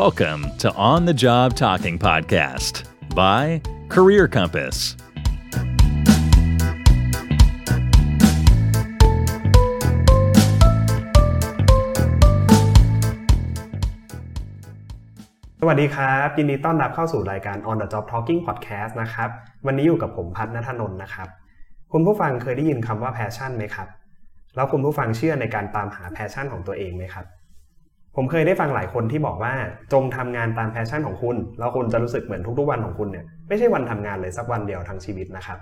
Welcome to On the Job Talking Podcast by Career Compass. สวัสดีครับ ยินดีต้อนรับเข้าสู่รายการ On the Job Talking Podcast นะครับ วันนี้อยู่กับผมพัฒนธนนท์นะครับ คุณผู้ฟังเคยได้ยินคำว่า passion ไหมครับ แล้วคุณผู้ฟังเชื่อในการตามหา passion ของตัวเองไหมครับ ผมเคยได้ฟังหลายคนที่บอกว่าจงทำงานตาม passion ของคุณ แล้วคุณจะรู้สึกเหมือนทุกๆวันของคุณเนี่ยไม่ใช่วันทำงานเลยสักวันเดียวทั้งชีวิตนะครับ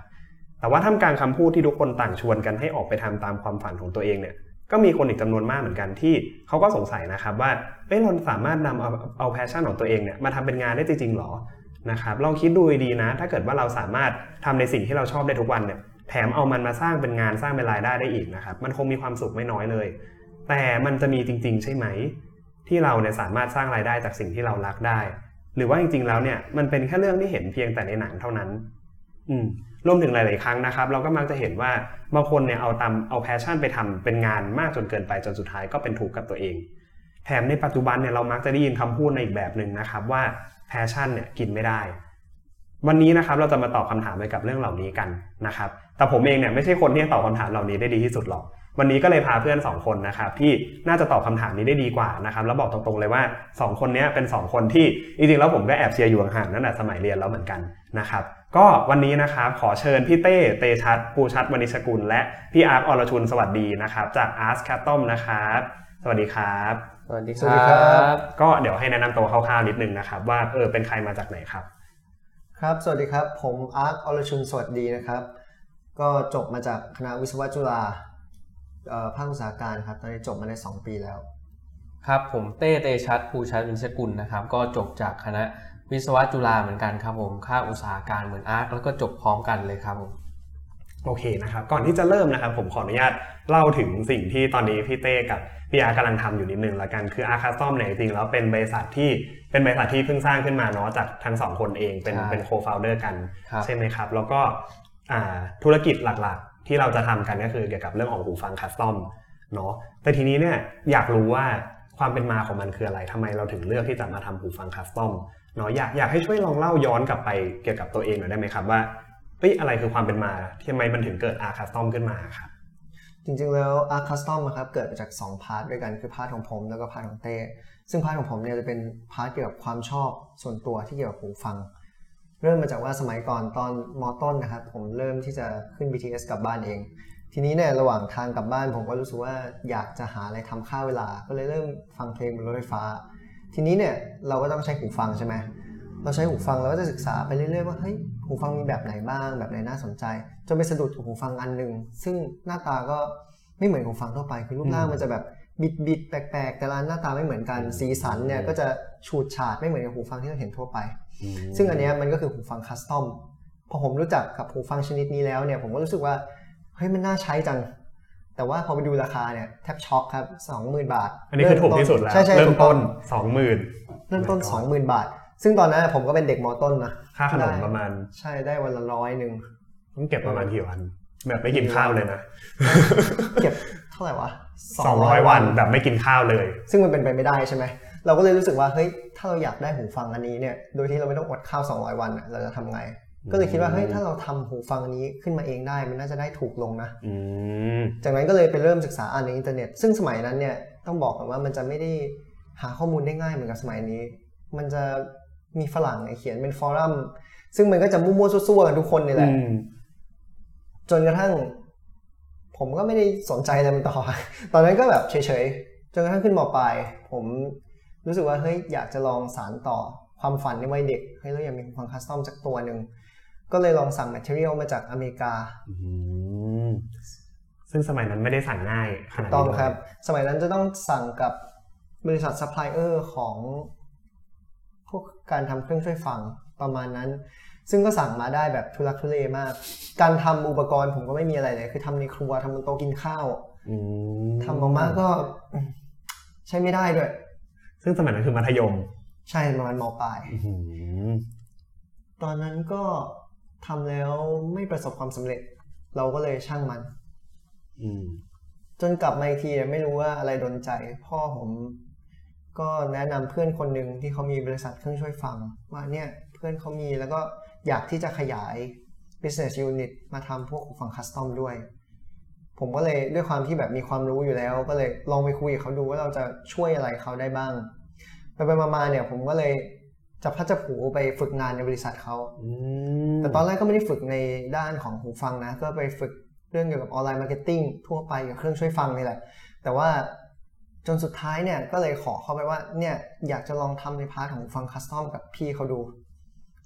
แต่ว่าท่ามกลางคำพูดที่ทุกคนต่างชวนกันให้ออกไปทำตามความฝันของตัวเองเนี่ยก็มีคนอีกจำนวนมากเหมือนกันที่เขาก็สงสัยนะครับว่าเอ้ยเราสามารถนำเอาเอาแพชชั่นของตัวเองเนี่ยมาทำเป็นงานได้จริงๆหรอนะครับลองคิดดูดีนะ ถ้าเกิดว่าเราสามารถทำในสิ่งที่เราชอบได้ทุกวันเนี่ยแถมเอามันมาสร้างเป็นงานสร้างเป็นรายได้ได้อีกนะครับมันคงมีความสุขไม่น้อยเลย แต่มันจะมีจริง ๆ ใช่ไหม ที่เราเนี่ยสามารถสร้างรายได้จากสิ่งที่เรารักได้ หรือว่าจริงๆแล้วเนี่ยมันเป็นแค่เรื่องที่เห็นเพียงแต่ในหนังเท่านั้น อืมรวมถึงหลาย ๆ ครั้งนะครับ เราก็มักจะเห็นว่าบางคนเนี่ยเอาตามเอา passion ไปทำเป็นงานมากจนเกินไปจนสุดท้ายก็เป็นทุกข์กับตัวเอง แถมในปัจจุบันเนี่ยเรามักจะได้ยินคำพูดในอีกแบบหนึ่งนะครับว่า passion เนี่ยกินไม่ได้ วันนี้นะครับเราจะมาตอบคำถามไปกับเรื่องเหล่านี้กันนะครับ แต่ผมเองเนี่ยไม่ใช่คนที่ตอบคำถามเหล่านี้ได้ดีที่สุดหรอก วันนี้ก็เลยพาเพื่อน 2 คนนะครับที่น่าจะตอบคำถามนี้ได้ดีกว่านะครับแล้วบอกตรงๆเลยว่า 2 คนนี้เป็น 2 คนที่จริงๆแล้วผมก็แอบเชียร์อยู่ห่างๆนั่นแหละสมัยเรียนแล้วเหมือนกันนะครับก็วันนี้นะครับขอเชิญพี่เต้เตชัดภูชัดวณิชกุล และพี่อาร์ตอรชุนสวัสดีนะครับจาก Art Custom นะครับสวัสดีครับสวัสดีสวัสดีครับก็เดี๋ยวให้แนะนำตัวคร่าวๆนิดนึงนะครับว่าเออเป็นใครมาจากไหนครับครับสวัสดีครับผมอาร์ตอรชุนสวัสดีนะครับก็จบมาจากคณะวิศวะจุฬาเอ่อ ภาคอุตสาหการครับตอนนี้จบมาได้ 2 ปีแล้ว ครับผมเต้เตชัดภูชัดวินชกุลนะครับ ก็จบจากคณะวิศวะจุฬาเหมือนกันครับผมภาคอุตสาหการเหมือนอาร์ตแล้วก็จบพร้อมกันเลยครับผมโอเคนะครับก่อนที่จะเริ่มนะครับผมขออนุญาตเล่าถึงสิ่งที่ตอนนี้พี่เต้กับพี่อาร์ตกำลังทำอยู่นิดนึงละกันคือ Art Custom เนี่ยจริงๆแล้วเป็นบริษัทที่เป็นบริษัทที่เพิ่งสร้างขึ้นมาเนาะจากทั้งสองคนเองเป็นใช่เป็นโคฟ o ลเดอร์กันครับใช่ไหมครับ แล้วก็อ่าธุรกิจหลักๆ ที่เราจะทำกันก็คือเกี่ยวกับเรื่องของหูฟัง custom เนาะแต่ทีนี้เนี่ยอยากรู้ว่าความเป็นมาของมันคืออะไรทำไมเราถึงเลือกที่จะมาทำหูฟัง custom เนาะอยากอยากให้ช่วยลองเล่าย้อนกลับไปเกี่ยวกับตัวเองหน่อยได้ไหมครับว่าเอ้ยอะไรคือความเป็นมาที่ทำไมมันถึงเกิด Art Custom ขึ้นมาครับจริงๆแล้ว Art Custom นะครับเกิดมาจาก 2 part ด้วยกันคือ part ของผมแล้วก็ part ของเต้ซึ่ง part ของผมเนี่ยจะเป็น part เกี่ยวกับความชอบส่วนตัวที่เกี่ยวกับหูฟัง เริ่มมาจากว่าสมัยก่อนตอนมต้นนะครับผมเริ่มที่จะขึ้น BTS กลับบ้านเอง ทีนี้เนี่ยระหว่างทางกลับบ้านผมก็รู้สึกว่าอยากจะหาอะไรทำฆ่าเวลา ก็เลยเริ่มฟังเพลงบนรถไฟฟ้า ทีนี้เนี่ยเราก็ต้องใช้หูฟังใช่ไหมเราใช้หูฟังเราก็จะศึกษาไปเรื่อยๆว่าเฮ้ยหูฟังมีแบบไหนบ้าง แบบไหนน่าสนใจจนไปสะดุดกับหูฟังอันหนึ่งซึ่งหน้าตาก็ไม่เหมือนหูฟังทั่วไปคือรูปร่างมันจะแบบ บิดบิดๆแปลกๆ แต่ละอันหน้าตาไม่เหมือนกันสีสันเนี่ยก็จะฉูดฉาดไม่เหมือนกับหูฟังที่เราเห็นทั่วไป ซึ่งอันเนี้ยมันก็คือหูฟังคัสตอมพอผมรู้จักกับหูฟังชนิดนี้แล้วเนี่ยผมก็รู้สึกว่าเฮ้ยมันน่าใช้จัง แต่ว่าพอไปดูราคาเนี่ยแทบช็อกครับ20,000 บาท อันนี้คือถูกที่สุดแล้วใช่ใช่เริ่มถูกต้ต้นนสองหมื่นเริ่มต้น 20,000 บาท ซึ่งตอนนั้นผมก็เป็นเด็กมต้นนะค่าขนมได้ประมาณ ใช่ได้วันละร้อยหนึ่งต้องเก็บประมาณกี่วันแบบไม่กินข้าวเลยนะ เก็บเท่าไหร่วะสองร้อยวันแบบไม่กินข้าวเลย ซึ่งมันเป็นไปไม่ได้ใช่ไหมเราก็เลยรู้สึกว่าเฮ้ยถ้าเราอยากได้หูฟังอันนี้เนี่ยโดยที่เราไม่ต้องอดข้าว 200 วันน่ะเราจะทำไง ก็เลยคิดว่าเฮ้ยถ้าเราทำหูฟังอันนี้ขึ้นมาเองได้มันน่าจะได้ถูกลงนะอืมจากนั้นก็เลยไปเริ่มศึกษาอ่านในอินเทอร์เน็ต ซึ่งสมัยนั้นเนี่ยต้องบอกก่อนว่ามันจะไม่ได้หาข้อมูลได้ง่ายเหมือนกับสมัยนี้ มันจะมีฝรั่งเนี่ยเขียนเป็น forum ซึ่งมันก็จะมั่วๆซั่วๆกันทุกคนนี่แหละอืมจนกระทั่ง ผมก็ไม่ได้สนใจอะไรมันต่อ ตอนนั้นก็แบบเฉยๆ จนกระทั่งขึ้นมปลาย ผมรู้สึกว่าเฮ้ยอยากจะลองสานต่อความฝันในวัยเด็ก เฮ้ยเราอยากมีหูฟัง custom สักตัวหนึ่ง ก็เลยลองสั่ง material มาจากอเมริกาอืมซึ่งสมัยนั้นไม่ได้สั่งง่ายขนาดนี้ต้องเลยครับ สมัยนั้นจะต้องสั่งกับบริษัทซัพพลายเออร์ของพวกการทำเครื่องช่วยฟังประมาณนั้น ซึ่งก็สั่งมาได้แบบทุลักทุเลมาก การทำอุปกรณ์ผมก็ไม่มีอะไรเลย คือทำในครัวทำบนโต๊ะกินข้าวอืมทำออกมาก็อืมใช้ไม่ได้ด้วย ซึ่งสมัยนั้นคือมัธยม ใช่ประมาณมปลายอื้อหือตอนนั้นก็ทำแล้วไม่ประสบความสำเร็จ เราก็เลยช่างมันอืมจนกลับมาอีกทีไม่รู้ว่าอะไรโดนใจ พ่อผมก็แนะนำเพื่อนคนหนึ่งที่เขามีบริษัทเครื่องช่วยฟังว่าเนี่ย เพื่อนเขามีแล้วก็ อยากที่จะขยาย business unit มาทำพวกหูฟังคัสตอมด้วย ผมก็เลยด้วยความที่แบบมีความรู้อยู่แล้ว ก็เลยลองไปคุยกับเขาดูว่าเราจะช่วยอะไรเขาได้บ้าง ไปไปๆมาๆเนี่ยผมก็เลยจะพัดจะผูไปฝึกงานในบริษัทเขาอืมแต่ตอนแรกก็ไม่ได้ฝึกในด้านของหูฟังนะ ก็ไปฝึกเรื่องเกี่ยวกับ online marketing ทั่วไปกับเครื่องช่วยฟังนี่แหละ แต่ว่าจนสุดท้ายเนี่ยก็เลยขอเข้าไปว่าเนี่ยอยากจะลองทำใน part ของหูฟัง custom กับพี่เขาดู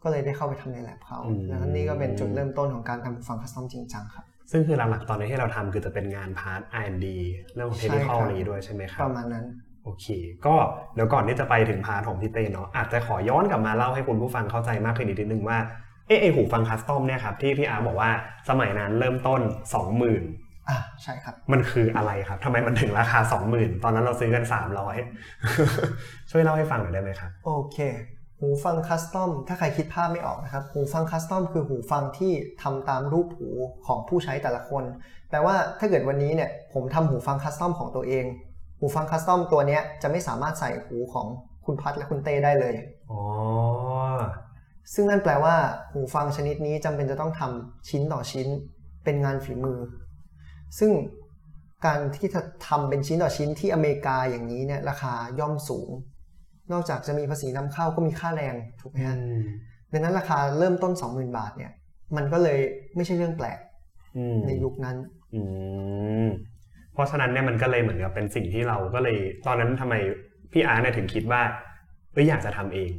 ก็เลยได้เข้าไปทำในแลบเขาแล้วนี่ก็เป็นจุดเริ่มต้นของการทำหูฟัง custom จริงจังครับ ซึ่งคือหลักๆตอนนี้ที่เราทำคือจะเป็นงาน part R&D เรื่องของเทคนิคใช่ครับนี้ด้วยใช่ไหมครับประมาณนั้นโอเค ก็เดี๋ยวก่อนที่จะไปถึง part ของพี่เต้เนาะอาจจะขอย้อนกลับมาเล่าให้คุณผู้ฟังเข้าใจมากขึ้นอีกนิดนึงว่าเอ๊ะไอ้หูฟัง custom เนี่ยครับที่พี่อาร์คบอกว่าสมัยนั้นเริ่มต้น 20,000อะใช่ครับ มันคืออะไรครับทำไมมันถึงราคา 20,000 ตอนนั้นเราซื้อกัน 300 ช่วยเล่าให้ฟังหน่อยได้ไหมครับ โอเค หูฟัง custom ถ้าใครคิดภาพไม่ออกนะครับ หูฟัง custom คือหูฟังที่ทำตามรูปหูของผู้ใช้แต่ละคน แปลว่าถ้าเกิดวันนี้เนี่ยผมทำหูฟัง custom ของตัวเอง หูฟังคัสตอมตัวเนี้ยจะไม่สามารถใส่หูของคุณพัดและคุณเต้ได้เลยอ๋อซึ่งนั่นแปลว่า หูฟังชนิดนี้จำเป็นจะต้องทำชิ้นต่อชิ้นเป็นงานฝีมือ ซึ่งการที่จะทำเป็นชิ้นต่อชิ้นที่อเมริกาอย่างนี้เนี่ยราคาย่อมสูง นอกจากจะมีภาษีนำเข้าก็มีค่าแรงถูกไหมฮะดังนั้นราคาเริ่มต้น 20,000 บาทเนี่ย มันก็เลยไม่ใช่เรื่องแปลกอืมในยุคนั้นอืมเพราะฉะนั้นเนี่ยมันก็เลยเหมือนกับเป็นสิ่งที่เราก็เลย ตอนนั้นทำไมพี่อาร์ตเนี่ยถึงคิดว่าเอ้ยอยากจะทำเอง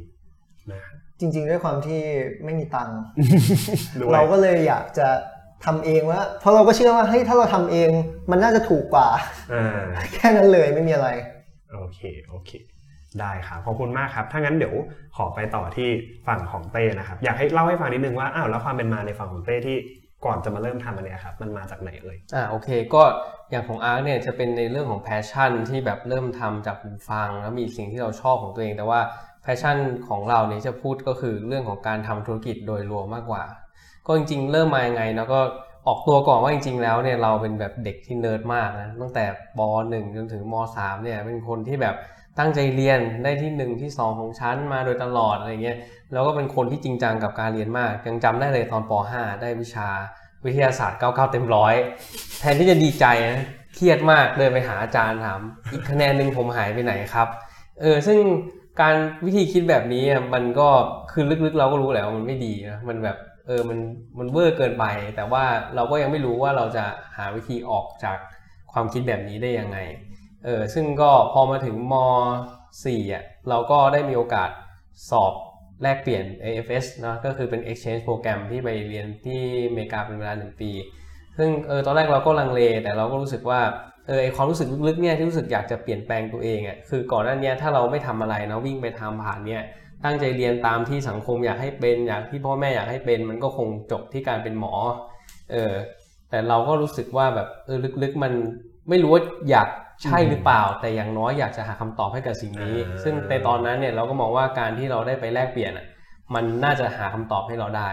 นะจริง ๆ ด้วยความที่ไม่มีตังค์ด้วยเราก็เลยอยากจะทำเองว่า เพราะเราก็เชื่อว่าเฮ้ยถ้าเราทำเอง มันน่าจะถูกกว่าอ่าแค่นั้นเลยไม่มีอะไร โอเคโอเค ได้ครับขอบคุณมากครับ ถ้างั้นเดี๋ยวขอไปต่อที่ฝั่งของเต้นะครับ อยากให้เล่าให้ฟังนิดนึงว่าอ้าวแล้วความเป็นมาในฝั่งของเต้ที่ก่อนจะมาเริ่มทำอันเนี้ยครับมันมาจากไหนเอ่ยอ่าโอเค ก็อย่างของอาร์คเนี่ยจะเป็นในเรื่องของ passion ที่แบบเริ่มทำจากหูฟัง แล้วมีสิ่งที่เราชอบของตัวเอง แต่ว่า passion ของเราเนี่ยจะพูดก็คือเรื่องของการทำธุรกิจโดยรวมมากกว่า ก็จริง ๆ เริ่มมายังไงนะก็ออกตัวก่อนว่าจริง ๆ แล้วเนี่ยเราเป็นแบบเด็กที่เนิร์ดมากนะตั้งแต่ป .1 จนถึงม .3 เนี่ยเป็นคนที่แบบ ตั้งใจเรียนได้ที่1ที่2ของชั้นมาโดยตลอดอะไรเงี้ยแล้วก็เป็นคนที่จริงจังกับการเรียนมาก ยังจำได้เลยตอนป .5 ได้วิชาวิทยาศาสตร์99เต็มร้อยแทนที่จะดีใจนะเครียดมากเดินไปหาอาจารย์ถามอีกคะแนนหนึ่งผมหายไปไหนครับเออซึ่งการวิธีคิดแบบนี้มันก็คือลึกๆ เราก็รู้แหละว่ามันไม่ดีนะมันแบบเออมันมันเวอร์เกินไป แต่ว่าเราก็ยังไม่รู้ว่าเราจะหาวิธีออกจากความคิดแบบนี้ได้ยังไง เออซึ่งก็พอมาถึงม .4 อะเราก็ได้มีโอกาสสอบแลกเปลี่ยน AFS นะก็คือเป็น exchange โปรแกรมที่ไปเรียนที่อเมริกาเป็นเวลาหนึ่งปี ซึ่งเออตอนแรกเราก็ลังเล แต่เราก็รู้สึกว่าเออไอความรู้สึกลึกๆเนี่ยที่รู้สึกอยากจะเปลี่ยนแปลงตัวเองอะคือก่อนหน้าเนี้ยถ้าเราไม่ทำอะไรนะวิ่งไปทำผ่านเนี่ยตั้งใจเรียนตามที่สังคมอยากให้เป็นอยากที่พ่อแม่อยากให้เป็น มันก็คงจบที่การเป็นหมอเออแต่เราก็รู้สึกว่าแบบเออลึกๆมันไม่รู้ว่าอยาก ใช่หรือเปล่าแต่อย่างน้อยอยากจะหาคำตอบให้กับสิ่งนี้อ่าซึ่งในตอนนั้นเนี่ยเราก็มองว่าการที่เราได้ไปแลกเปลี่ยนอะมันน่าจะหาคำตอบให้เราได้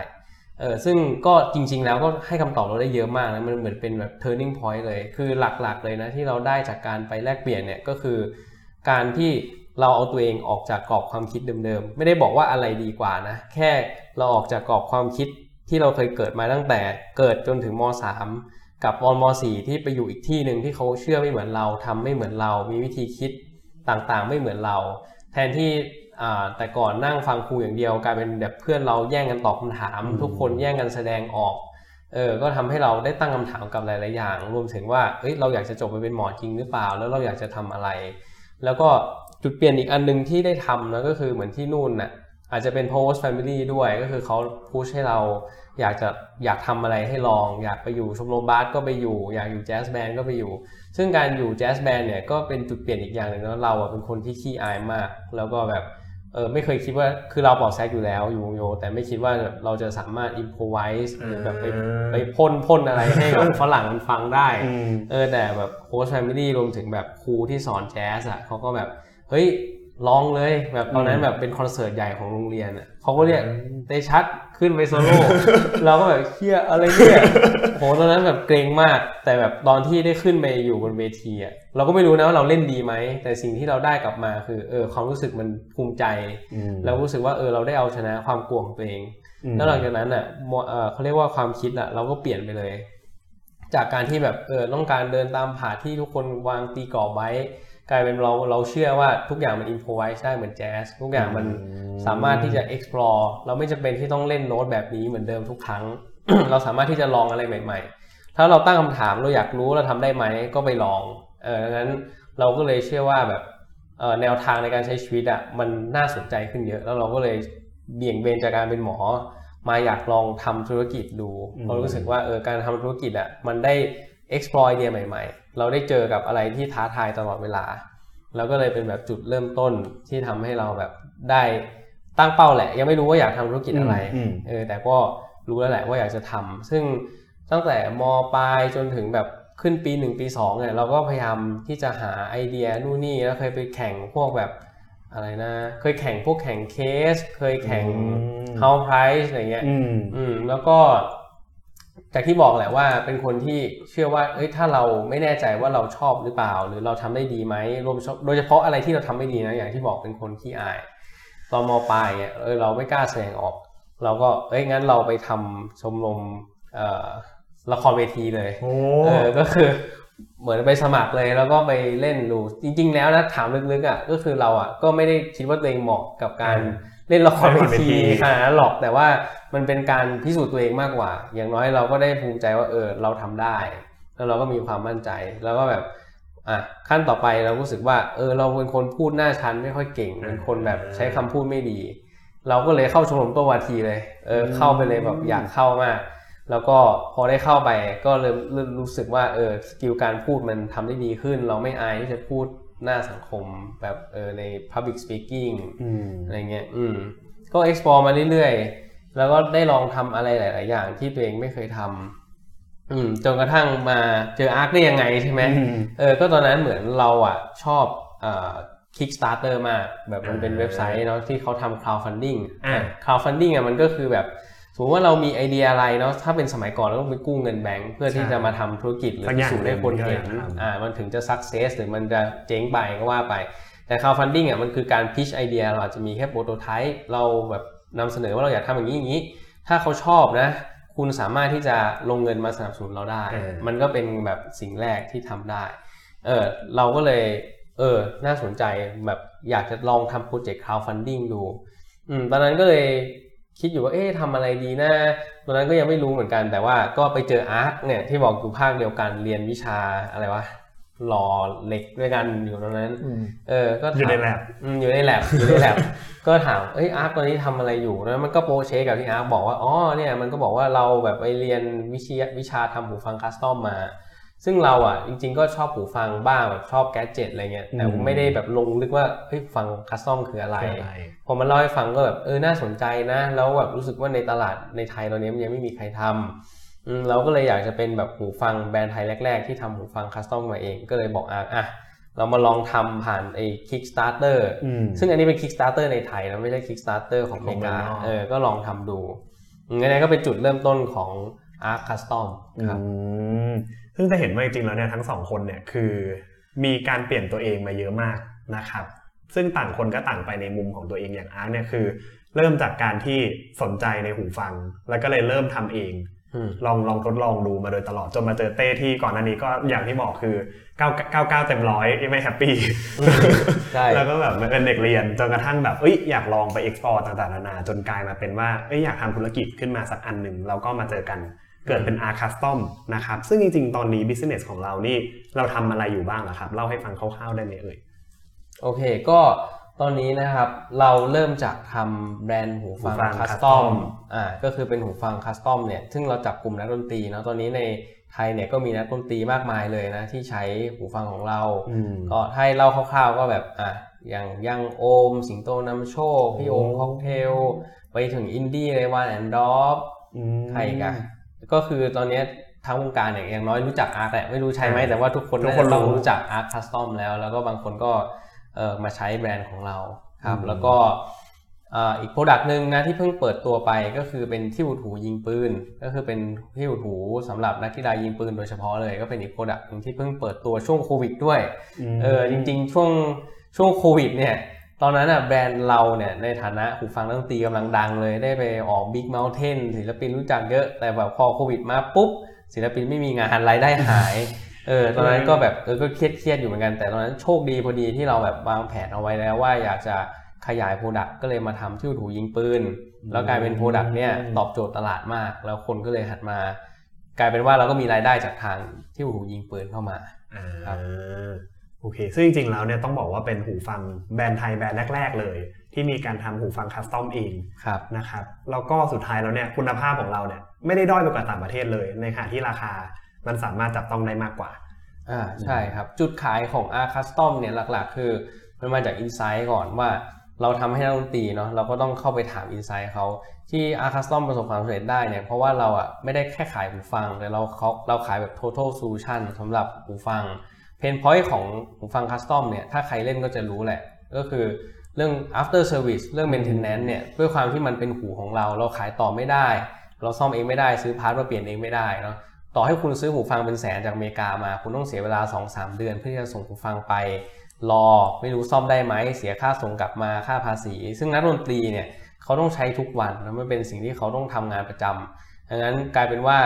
เออซึ่งก็จริง ๆ แล้วก็ให้คำตอบเราได้เยอะมากนะมันเหมือนเป็นแบบ turning point เลย คือหลักๆเลยนะที่เราได้จากการไปแลกเปลี่ยนเนี่ยก็คือ การที่เราเอาตัวเองออกจากกรอบความคิดเดิมๆไม่ได้บอกว่าอะไรดีกว่านะแค่เราออกจากกรอบความคิดที่เราเคยเกิดมาตั้งแต่เกิดจนถึงม .3 กับมม .4 ที่ไปอยู่อีกที่หนึ่งที่เขาเชื่อไม่เหมือนเราทำไม่เหมือนเรา มีวิธีคิดต่างๆ ไม่เหมือนเรา แทนที่อ่าแต่ก่อนนั่งฟังครูอย่างเดียวกลายเป็นแบบเพื่อนเราแย่งกันตอบคำถามอืมทุกคนแย่งกันแสดงออกเออก็ทำให้เราได้ตั้งคำถามกับหลาย ๆ อย่าง รวมถึงว่าเอ้ยเราอยากจะจบไปเป็นหมอจริงหรือเปล่า แล้วเราอยากจะทำอะไร แล้วก็จุดเปลี่ยนอีกอันหนึงที่ได้ทำนะก็คือเหมือนที่นู่นน่ะ อาจจะเป็น host family ด้วยก็คือเขา push ให้เราอยากจะอยากทำอะไรให้ลอง อยากไปอยู่ชมรมบาสก็ไปอยู่ อยากอยู่ jazz band ก็ไปอยู่ ซึ่งการอยู่ jazz band เนี่ยก็เป็นจุดเปลี่ยนอีกอย่างหนึ่งนะเราอะเป็นคนที่ขี้อายมาก แล้วก็แบบเออไม่เคยคิดว่าคือเราเป่าแซกอยู่แล้วอยู่วงโย แต่ไม่คิดว่าเราจะสามารถ improvise หรือแบบไปอ่าไปพ่นพ่นอะไรให้แบบฝรั่งมันฟังได้อืมเออแต่แบบ host family รวมถึงแบบครูที่สอนแจ๊สอะเขาก็แบบเฮ้ย ลองเลยแบบตอนนั้นแบบเป็นคอนเสิร์ตใหญ่ของโรงเรียนอะเขาก็เรียกเตชัดขึ้นไปโซโล่เราก็แบบเฮียอะไรเนี่ยโหตอนนั้นแบบเกรงมาก แต่แบบตอนที่ได้ขึ้นไปอยู่บนเวทีอะเราก็ไม่รู้นะว่าเราเล่นดีไหม แต่สิ่งที่เราได้กลับมาคือเออความรู้สึกมันภูมิใจอืมแล้วรู้สึกว่าเออเราได้เอาชนะความกลัวของตัวเองอืมแล้วหลังจากนั้นอะมเออเขาเรียกว่าความคิดอะเราก็เปลี่ยนไปเลย จากการที่แบบเออต้องการเดินตามผาที่ทุกคนวางตีกรอบไว้ กลายเป็นเราเราเชื่อว่าทุกอย่างมันอินโฟไวส์ได้เหมือนแจ๊สทุกอย่างมันสามารถที่จะ explore เราไม่จำเป็นที่ต้องเล่นโน้ตแบบนี้เหมือนเดิมทุกครั้ง เราสามารถที่จะลองอะไรใหม่ ๆ ถ้าเราตั้งคำถามเราอยากรู้เราทำได้ไหมก็ไปลองเออดังนั้นเราก็เลยเชื่อว่าแบบเออแนวทางในการใช้ชีวิตอะมันน่าสนใจขึ้นเยอะ แล้วเราก็เลยเบี่ยงเบนจากการเป็นหมอ มาอยากลองทำธุรกิจดูอืมเรารู้สึกว่าเออการทำธุรกิจอะมันได้ explore ไอเดียใหม่ ๆ เราได้เจอกับอะไรที่ท้าทายตลอดเวลา แล้วก็เลยเป็นแบบจุดเริ่มต้นที่ทำให้เราแบบได้ตั้งเป้าแหละ ยังไม่รู้ว่าอยากทำธุรกิจอะไรอืมเออแต่ก็รู้แล้วแหละว่าอยากจะทำซึ่งตั้งแต่มปลายจนถึงแบบขึ้นปีหนึ่งปีสองเนี่ยเราก็พยายามที่จะหาไอเดียนู่นนี่แล้วเคยไปแข่งพวกแบบอะไรนะ เคยแข่งพวกแข่งเคส เคยแข่งอืม House Price อะไรเงี้ยอืมอืมแล้วก็ จากที่บอกแหละว่าเป็นคนที่เชื่อว่าเอ้ยถ้าเราไม่แน่ใจว่าเราชอบหรือเปล่า หรือเราทำได้ดีไหมรวมโดยเฉพาะอะไรที่เราทำไม่ดีนะอย่างที่บอกเป็นคนขี้อายตอนมปลายเนี่ยเออเราไม่กล้าแสดงออก เราก็เอ้ยงั้นเราไปทำชมรมเอ่อละครเวทีเลยโอ้เออก็คือเหมือนไปสมัครเลยแล้วก็ไปเล่นดูจริง ๆ แล้วนะถามลึกๆอะก็คือเราอะก็ไม่ได้คิดว่าตัวเองเหมาะกับการ เล่นละครเวทีขนาดนั้นหรอกแต่ว่ามันเป็นการพิสูจน์ตัวเองมากกว่า อย่างน้อยเราก็ได้ภูมิใจว่าเออเราทำได้ แล้วเราก็มีความมั่นใจแล้วก็แบบอะขั้นต่อไปเรารู้สึกว่า เออ เราเป็นคนพูดหน้าชั้นไม่ค่อยเก่งเป็นคนแบบใช้คำพูดไม่ดี เราก็เลยเข้าชมรมตัววาทีเลย เออเข้าไปเลยแบบอยากเข้ามากแล้วก็พอได้เข้าไปก็เริ่มเริ่มรู้สึกว่าเออสกิลการพูดมันทำได้ดีขึ้น เราไม่อายที่จะพูด หน้าสังคมแบบเออใน public speaking อืมอะไรเงี้ยอืมก็ explore มาเรื่อยๆ แล้วก็ได้ลองทำอะไรหลาย ๆ อย่างที่ตัวเองไม่เคยทำอืมจนกระทั่งมาเจออาร์คได้ยังไงใช่ไหมอืมเออก็ตอนนั้นเหมือนเราอะชอบอ่า Kickstarter มากแบบมันเป็นอ่าเว็บไซต์เนาะที่เขาทำ crowdfunding อ่า crowdfunding อะมันก็คือแบบ สมมติว่าเรามีไอเดียอะไรเนาะถ้าเป็นสมัยก่อนเราต้องไปกู้เงินแบงก์เพื่อที่ใช่จะมาทำธุรกิจหรือสักอพิย่างสูจน์ให้คนเห็นหนึ่งที่เราอยากทำอ่ามันถึงจะ success หรือมันจะเจ๊งไปก็ว่าไป แต่ crowdfunding อะมันคือการ pitch ไอเดียเราอาจจะมีแค่ prototype เราแบบนำเสนอว่าเราอยากทำอย่างนี้อย่างนี้ ถ้าเขาชอบนะ คุณสามารถที่จะลงเงินมาสนับสนุนเราได้เออมันก็เป็นแบบสิ่งแรกที่ทำได้เออเราก็เลยเออน่าสนใจแบบอยากจะลองทำโปรเจกต์ crowdfunding ดูอืมตอนนั้นก็เลย คิดอยู่ว่าเอ๊ะทำอะไรดีนะตอนนั้นก็ยังไม่รู้เหมือนกัน แต่ว่าก็ไปเจออาร์คเนี่ยที่บอกอยู่ภาคเดียวกันเรียนวิชาอะไรวะหล่อเหล็กด้วยกันอยู่ตรงนั้นอืมเออ ก็ถามอยู่ในแลบอืมอยู่ในแลบอยู่ในแลบ ก็ถาม เอ้ยอาร์คตอนนี้ทำอะไรอยู่แล้วมันก็ project กับที่อาร์คบอกว่า อ๋อ เนี่ย มันก็บอกว่าเราแบบไปเรียนวิชาวิชาทำหูฟัง custom มา ซึ่งเราอะจริง ๆ ก็ชอบหูฟังบ้างแบบชอบ gadget อะไรเงี้ยแต่อืมไม่ได้แบบลงลึกว่าเฮ้ยหูฟัง custom คืออะไรคืออะไรพอมันเล่าให้ฟังก็แบบเออน่าสนใจนะ แล้วแบบรู้สึกว่าในตลาดในไทยตอนนี้มันยังไม่มีใครทำอืมเราก็เลยอยากจะเป็นแบบหูฟังแบรนด์ไทยแรก ๆ ที่ทำหูฟัง custom มาเองก็เลยบอกอาร์คอะเรามาลองทำผ่านไอ้ Kickstarter อืมซึ่งอันนี้เป็น Kickstarter ในไทยนะไม่ใช่ Kickstarter ของอเมริกาของเมืองนอกเออก็ลองทำดูอืมอันนี้ก็เป็นจุดเริ่มต้นของ Arc Custom ครับอืม ซึ่งจะเห็นว่าจริงๆแล้วเนี่ยทั้งสองคนเนี่ยคือมีการเปลี่ยนตัวเองมาเยอะมากนะครับ ซึ่งต่างคนก็ต่างไปในมุมของตัวเองอย่างอาร์คเนี่ยคือ เริ่มจากการที่สนใจในหูฟัง แล้วก็เลยเริ่มทำเองอืมลองลองทดลองดูมาโดยตลอดจนมาเจอเต้ที่ก่อนหน้านี้ก็อย่างที่บอกคือ9 99เต็มร้อยไม่ happy ใช่แล้วก็แบบเป็นเด็กเรียนจนกระทั่งแบบเอ้ยอยากลองไป explore ต่างๆนานาจนกลายมาเป็นว่าเอ้ยอยากทำธุรกิจขึ้นมาสักอันหนึ่งแล้วก็มาเจอกัน เกิดเป็น Arc Custom นะครับซึ่งจริงๆ ตอนนี้ business ของเรานี่เราทำอะไรอยู่บ้างล่ะครับ เล่าให้ฟังคร่าวๆได้ไหมเอ่ยโอเคก็ตอนนี้นะครับเราเริ่มจากทำแบรนด์หูฟังหูฟัง custom custom อ่าก็คือเป็นหูฟัง custom เนี่ยซึ่งเราจับกลุ่มนักดนตรีเนาะตอนนี้ในไทยเนี่ยก็มีนักดนตรีมากมายเลยนะที่ใช้หูฟังของเรา อืม ก็ถ้าให้เล่าคร่าวๆก็แบบอะอย่างยังโอม สิงโตนำโชค พี่โอมค็อกเทล ไปถึงอินดี้เลย Whal & Dolphอืมใครอีกอะ ก็คือตอนเนี้ยทั้งวงการเนี่ยอย่างน้อยรู้จักอาร์คแหละไม่รู้ใช่ไหมอ่าแต่ว่าทุกคนทุกคนอาจจะต้องรู้รู้จัก Arc Custom แล้ว แล้วก็บางคนก็เออมาใช้แบรนด์ของเราครับ แล้วก็อีก product หนึ่งนะที่เพิ่งเปิดตัวไปก็คือเป็นที่อุดหูยิงปืน ก็คือเป็นที่อุดหูสำหรับนักกีฬายิงปืนโดยเฉพาะเลย ก็เป็นอีก product หนึ่งที่เพิ่งเปิดตัวช่วงโควิดด้วยเออจริง ๆ ช่วงช่วงโควิดเนี่ย ตอนนั้นอะแบรนด์เราเนี่ยในฐานะหูฟังดนตรีกำลังดังเลยได้ไปออก Big Mountain ศิลปินรู้จักเยอะแต่แบบพอโควิดมาปุ๊บ ศิลปินไม่มีงานรายได้หายเออตอนนั้นก็แบบเออก็เครียดเครียดอยู่เหมือนกันแต่ตอนนั้นโชคดีพอดีที่เราแบบวางแผนเอาไว้แล้วว่าอยากจะขยาย product ก็เลยมาทำที่อุดหูยิงปืน แล้วกลายเป็น product เนี่ยตอบโจทย์ตลาดมาก แล้วคนก็เลยหันมา กลายเป็นว่าเราก็มีรายได้จากทางที่อุดหูยิงปืนเข้ามาครับ โอเค ซึ่งจริงๆ แล้วเนี่ยต้องบอกว่าเป็นหูฟังแบรนด์ไทยแบรนด์แรก ๆ เลย ที่มีการทำหูฟัง custom เองนะครับแล้วก็สุดท้ายแล้วเนี่ยคุณภาพของเราเนี่ยไม่ได้ด้อยไปกว่าต่างประเทศเลย ในขณะที่ราคามันสามารถจับต้องได้มากกว่าอ่าใช่ครับ จุดขายของ Arc Custom เนี่ยหลักๆ คือมันมาจาก insight ก่อนว่าเราทำให้นักดนตรีเนาะเราก็ต้องเข้าไปถาม insight เขาที่ Arc Custom ประสบความสำเร็จได้เนี่ยเพราะว่าเราอะไม่ได้แค่ขายหูฟังแต่เราเขาเราขายแบบ total solution สำหรับหูฟังเพ น point ของหูฟัง custom เนี่ยถ้าใครเล่นก็จะรู้แหละ ก็คือเรื่อง after service เรื่อง maintenance เนี่ยด้วยความที่มันเป็นหูของเรา เราขายต่อไม่ได้ เราซ่อมเองไม่ได้ซื้อ part มาเปลี่ยนเองไม่ได้เนาะต่อให้คุณซื้อหูฟังเป็นแสนจากอเมริกามา คุณต้องเสียเวลา 2-3 เดือน เพื่อจะส่งหูฟังไป รอไม่รู้ซ่อมได้ไหมเสียค่าส่งกลับมาค่าภาษี ซึ่งนักดนตรีเนี่ยเขาต้องใช้ทุกวันแล้วมันเป็นสิ่งที่เขาต้องทำงานประจำดังนั้นกลายเป็นว่า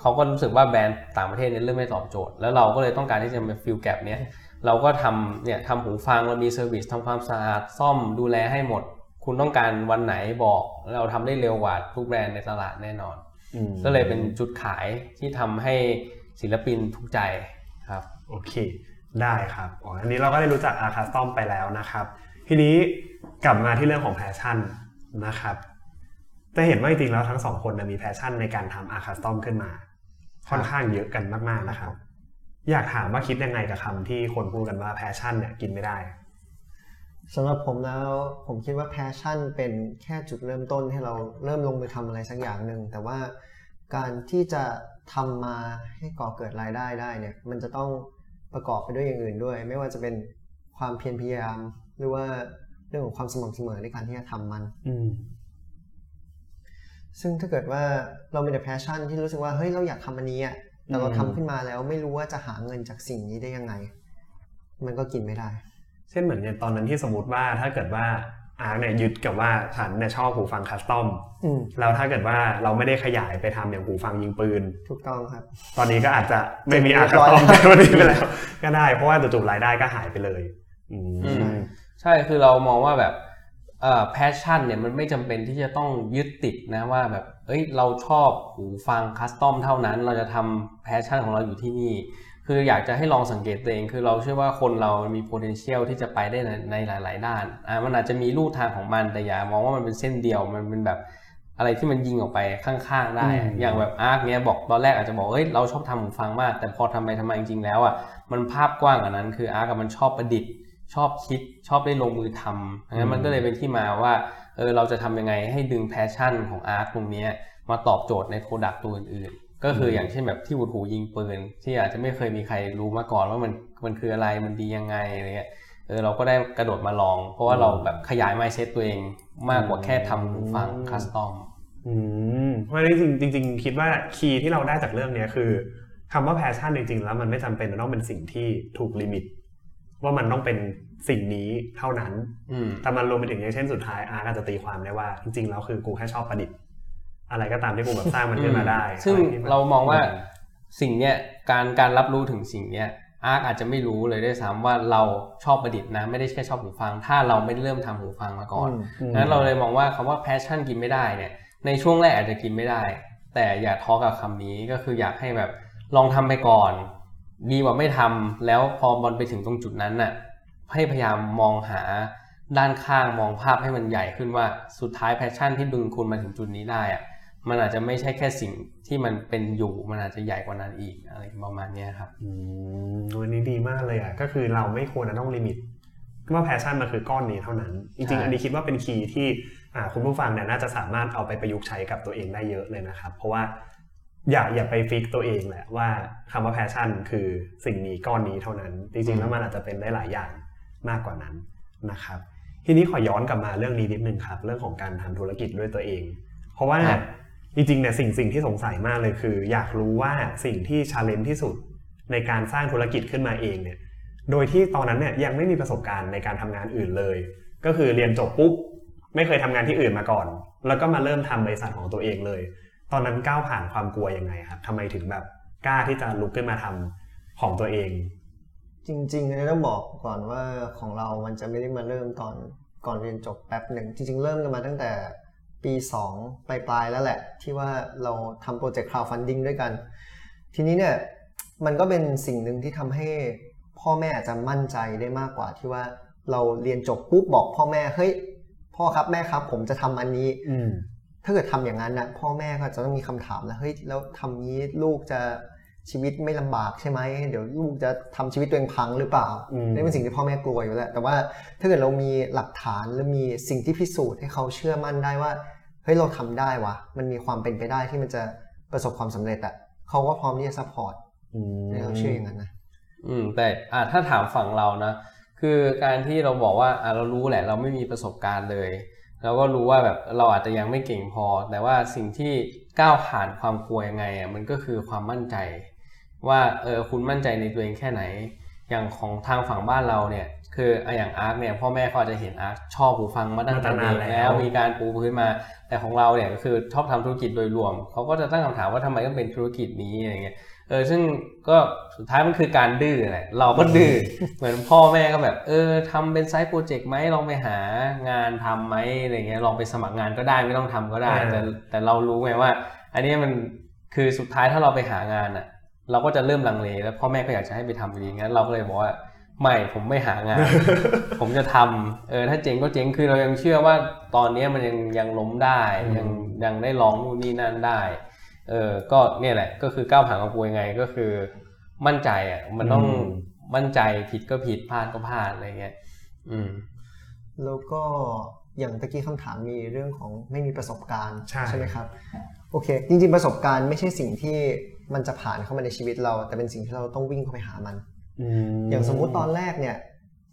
เขาก็รู้สึกว่าแบรนด์ต่างประเทศนี้เริ่มไม่ตอบโจทย์ แล้วเราก็เลยต้องการที่จะมา fill gap เนี้ยเราก็ทำเนี่ยทำหูฟังเรามี service ทำความสะอาดซ่อมดูแลให้หมด คุณต้องการวันไหนบอก เราทำได้เร็วกว่าทุกแบรนด์ในตลาดแน่นอน ก็เลยเป็นจุดขายที่ทำให้ศิลปินถูกใจครับ โอเค ได้ครับอ๋ออันนี้เราก็ได้รู้จักอาคัสตอมไปแล้วนะครับ ทีนี้กลับมาที่เรื่องของ passionนะครับ จะเห็นว่าจริงๆแล้วทั้งสองคนมี passion ในการทำอาร์คัสตอมขึ้นมา ค่อนข้างเยอะกันมากๆนะครับ อยากถามว่าคิดยังไงกับคำที่คนพูดกันว่า passion เนี่ยกินไม่ได้สำหรับผมแล้วผมคิดว่า passion เป็นแค่จุดเริ่มต้นให้เราเริ่มลงมือทำอะไรสักอย่างหนึ่งแต่ว่าการที่จะทำมาให้ก่อเกิดรายได้ได้เนี่ยมันจะต้องประกอบไปด้วยอย่างอื่นด้วย ไม่ว่าจะเป็นความเพียรพยายาม หรือว่าเรื่องของความสม่ำเสมอในการที่จะทำมัน ซึ่งถ้าเกิดว่าเรามีแต่ passion ที่รู้สึกว่าเฮ้ยเราอยากทำอันนี้อะแต่เราทำขึ้นมาแล้วไม่รู้ว่าจะหาเงินจากสิ่งนี้ได้ยังไง มันก็กินไม่ได้ เช่นเหมือนในตอนนั้นที่สมมติว่าถ้าเกิดว่าอาร์เนี่ยยึดกับว่าฉันเนี่ยชอบหูฟัง custom แล้วถ้าเกิดว่าเราไม่ได้ขยายไปทำอย่างหูฟังยิงปืน ถูกต้องครับ ตอนนี้ก็อาจจะไม่มีอาร์คัสตอมในวันนี้ไปแล้ว ก็ได้เพราะว่าจู่ๆรายได้ก็หายไปเลยใช่คือเรามองว่าแบบ passion เนี่ยมันไม่จำเป็นที่จะต้องยึดติดนะว่าแบบเอ้ยเราชอบหูฟัง custom เท่านั้น เราจะทำ passion ของเราอยู่ที่นี่ คืออยากจะให้ลองสังเกตตัวเอง คือเราเชื่อว่าคนเรามี potential ที่จะไปได้ในในหลาย ๆ ด้านอ่ามันอาจจะมีลู่ทางของมันแต่อย่ามองว่ามันเป็นเส้นเดียวมันเป็นแบบอะไรที่มันยิงออกไปข้างๆได้ อย่างแบบอาร์คเนี้ยบอกตอนแรกอาจจะบอกเฮ้ยเราชอบทำหูฟังมาก แต่พอทำไปทำมาจริงๆแล้วอะมันภาพกว้างกว่านั้น คืออาร์คมันชอบประดิษฐ์ ชอบคิดชอบได้ลงมือทำงั้นมันก็เลยเป็นที่มาว่าเออเราจะทำยังไงให้ดึง passion ของอาร์คตรงนี้มาตอบโจทย์ใน product ตัวอื่นก็คืออย่างเช่นแบบที่อุดหูยิงปืน ที่อาจจะไม่เคยมีใครรู้มาก่อนว่ามันมันคืออะไรมันดียังไงอะไรเงี้ยเออเราก็ได้กระโดดมาลอง เพราะว่าเราแบบขยาย mindset ตัวเองมากกว่าแค่ทำหูฟัง customอืมเพราะฉะนั้นจริงจริงคิดว่า key ที่เราได้จากเรื่องนี้คือคำว่า passion จริงๆ แล้วมันไม่จำเป็นต้องเป็นสิ่งที่ถูก limit ว่ามันต้องเป็นสิ่งนี้เท่านั้นแต่มันรวมไปถึงอย่างเช่นสุดท้ายอาร์ก็จะตีความได้ว่า จริงๆแล้วคือกูแค่ชอบประดิษฐ์ อะไรก็ตามที่กูแบบสร้างมันขึ้นมาได้ ซึ่งเรามองว่าสิ่งเนี้ยการการรับรู้ถึงสิ่งเนี้ยอาร์คอาจจะไม่รู้เลยด้วยซ้ำว่าเราชอบประดิษฐ์นะ ไม่ได้แค่ชอบหูฟัง ถ้าเราไม่เริ่มทำหูฟังมาก่อนนั้นเราเลยมองว่าคำว่า passion กินไม่ได้เนี่ยในช่วงแรกอาจจะกินไม่ได้ แต่อย่าท้อกับคำนี้ก็คืออยากให้แบบลองทำไปก่อน ดีกว่าไม่ทำแล้วพอบอลไปถึงตรงจุดนั้นน่ะให้พยายามมองหาด้านข้างมองภาพให้มันใหญ่ขึ้นว่าสุดท้าย passion ที่ดึงคุณมาถึงจุดนี้ได้อะมันอาจจะไม่ใช่แค่สิ่งที่มันเป็นอยู่มันอาจจะใหญ่กว่านั้นอีกอะไรประมาณนี้ครับอืมอันนี้ดีมากเลยอะก็คือเราไม่ควรจะต้อง limit ว่า passion มันคือก้อนนี้เท่านั้น จริงๆ อันนี้คิดว่าเป็น key ที่คุณผู้ฟังเนี่ยน่าจะสามารถเอาไปประยุกต์ใช้กับตัวเองได้เยอะเลยนะครับ เพราะว่า อย่าอย่าไป fix ตัวเองแหละว่าคำว่า passion คือสิ่งนี้ก้อนนี้เท่านั้น จริงๆแล้วมันอาจจะเป็นได้หลายอย่างมากกว่านั้นนะครับ ทีนี้ขอย้อนกลับมาเรื่องนี้นิดนึงครับ เรื่องของการทำธุรกิจด้วยตัวเอง เพราะว่าครับจริงๆเนี่ยสิ่งสิ่งที่สงสัยมากเลยคือ อยากรู้ว่าสิ่งที่ challenge ที่สุดในการสร้างธุรกิจขึ้นมาเองเนี่ย โดยที่ตอนนั้นเนี่ยยังไม่มีประสบการณ์ในการทำงานอื่นเลย ก็คือเรียนจบปุ๊บไม่เคยทำงานที่อื่นมาก่อน แล้วก็มาเริ่มทำบริษัทของตัวเองเลย ตอนนั้นก้าวผ่านความกลัวยังไงครับทำไมถึงแบบกล้าที่จะลุกขึ้นมาทำของตัวเอง จริงๆอันนี้ต้องบอกก่อนว่าของเรามันจะไม่ได้มาเริ่มตอนก่อนเรียนจบแป๊บหนึ่งจริง ๆ เริ่มกันมาตั้งแต่ปี2ปลายๆแล้วแหละ ที่ว่าเราทำโปรเจกต์ crowdfunding ด้วยกัน ทีนี้เนี่ยมันก็เป็นสิ่งหนึ่งที่ทำให้พ่อแม่อาจจะมั่นใจได้มากกว่าที่ว่าเราเรียนจบปุ๊บบอกพ่อแม่เฮ้ยพ่อครับแม่ครับ ผมจะทำอันนี้อืม ถ้าเกิดทำอย่างนั้นนะพ่อแม่ก็จะต้องมีคำถามแล้วเฮ้ยแล้วทำนี้ลูกจะชีวิตไม่ลำบากใช่ไหมเดี๋ยวลูกจะทำชีวิตตัวเองพังหรือเปล่าอืมนี่เป็นสิ่งที่พ่อแม่กลัวอยู่แล้ว แต่ว่าถ้าเกิดเรามีหลักฐานหรือมีสิ่งที่พิสูจน์ให้เขาเชื่อมั่นได้ว่าเฮ้ยเราทำได้วะมันมีความเป็นไปได้ที่มันจะประสบความสำเร็จอะเขาก็พร้อมที่จะ support อืมในเราเชื่ออย่างนั้นนะอืมแต่อ่าถ้าถามฝั่งเรานะคือการที่เราบอกว่าอ่าเรารู้แหละ เราไม่มีประสบการณ์เลย เราก็รู้ว่าแบบเราอาจจะยังไม่เก่งพอ แต่ว่าสิ่งที่ก้าวผ่านความกลัวยังไงอะมันก็คือความมั่นใจ ว่าเออคุณมั่นใจในตัวเองแค่ไหน อย่างของทางฝั่งบ้านเราเนี่ยคืออะอย่างอาร์คเนี่ยพ่อแม่เขาอาจจะเห็นอาร์คชอบหูฟังมาตั้งแต่เด็กมาตั้งเด็นานกแล้แล้วแล้วมีการปูพื้นมา แต่ของเราเนี่ยก็คือชอบทำธุรกิจโดยรวมเขาก็จะตั้งคำถามว่าทำไมต้องเป็นธุรกิจนี้อะไรเงี้ย เออซึ่งก็สุดท้ายมันคือการดื้อแหละเราก็ดื้อเหมือนพ่อแม่ก็แบบ เออทำเป็น side project ไหมลองไปหางานทำไหมอะไรเงี้ยลองไปสมัครงานก็ได้ไม่ต้องทำก็ได้อ่าแต่แต่เรารู้ไงว่า อันนี้มันคือสุดท้ายถ้าเราไปหางานอะ เราก็จะเริ่มลังเลแล้วพ่อแม่ก็อยากจะให้ไปทำอย่างงั้นเราก็เลยบอกว่าไม่ผมไม่หางาน ผมจะทำเออถ้าเจ๊งก็เจ๊งคือเรายังเชื่อว่าตอนเนี้ยมันยังยังล้มได้อืมยังยังได้ลองนู่นนี่นั่นได้ เออก็เนี่ยแหละ ก็คือก้าวผ่านความกลัวยังไงก็คือ มั่นใจอะ มันต้องอืมมั่นใจผิดก็ผิดพลาดก็พลาดอะไรเงี้ยอืม แล้วก็อย่างตะกี้คำถามมีเรื่องของไม่มีประสบการณ์ใช่ไหมครับ โอเค จริงๆประสบการณ์ไม่ใช่สิ่งที่มันจะผ่านเข้ามาในชีวิตเรา แต่เป็นสิ่งที่เราต้องวิ่งเข้าไปหามันมอย่างสมมุติตอนแรกเนี่ย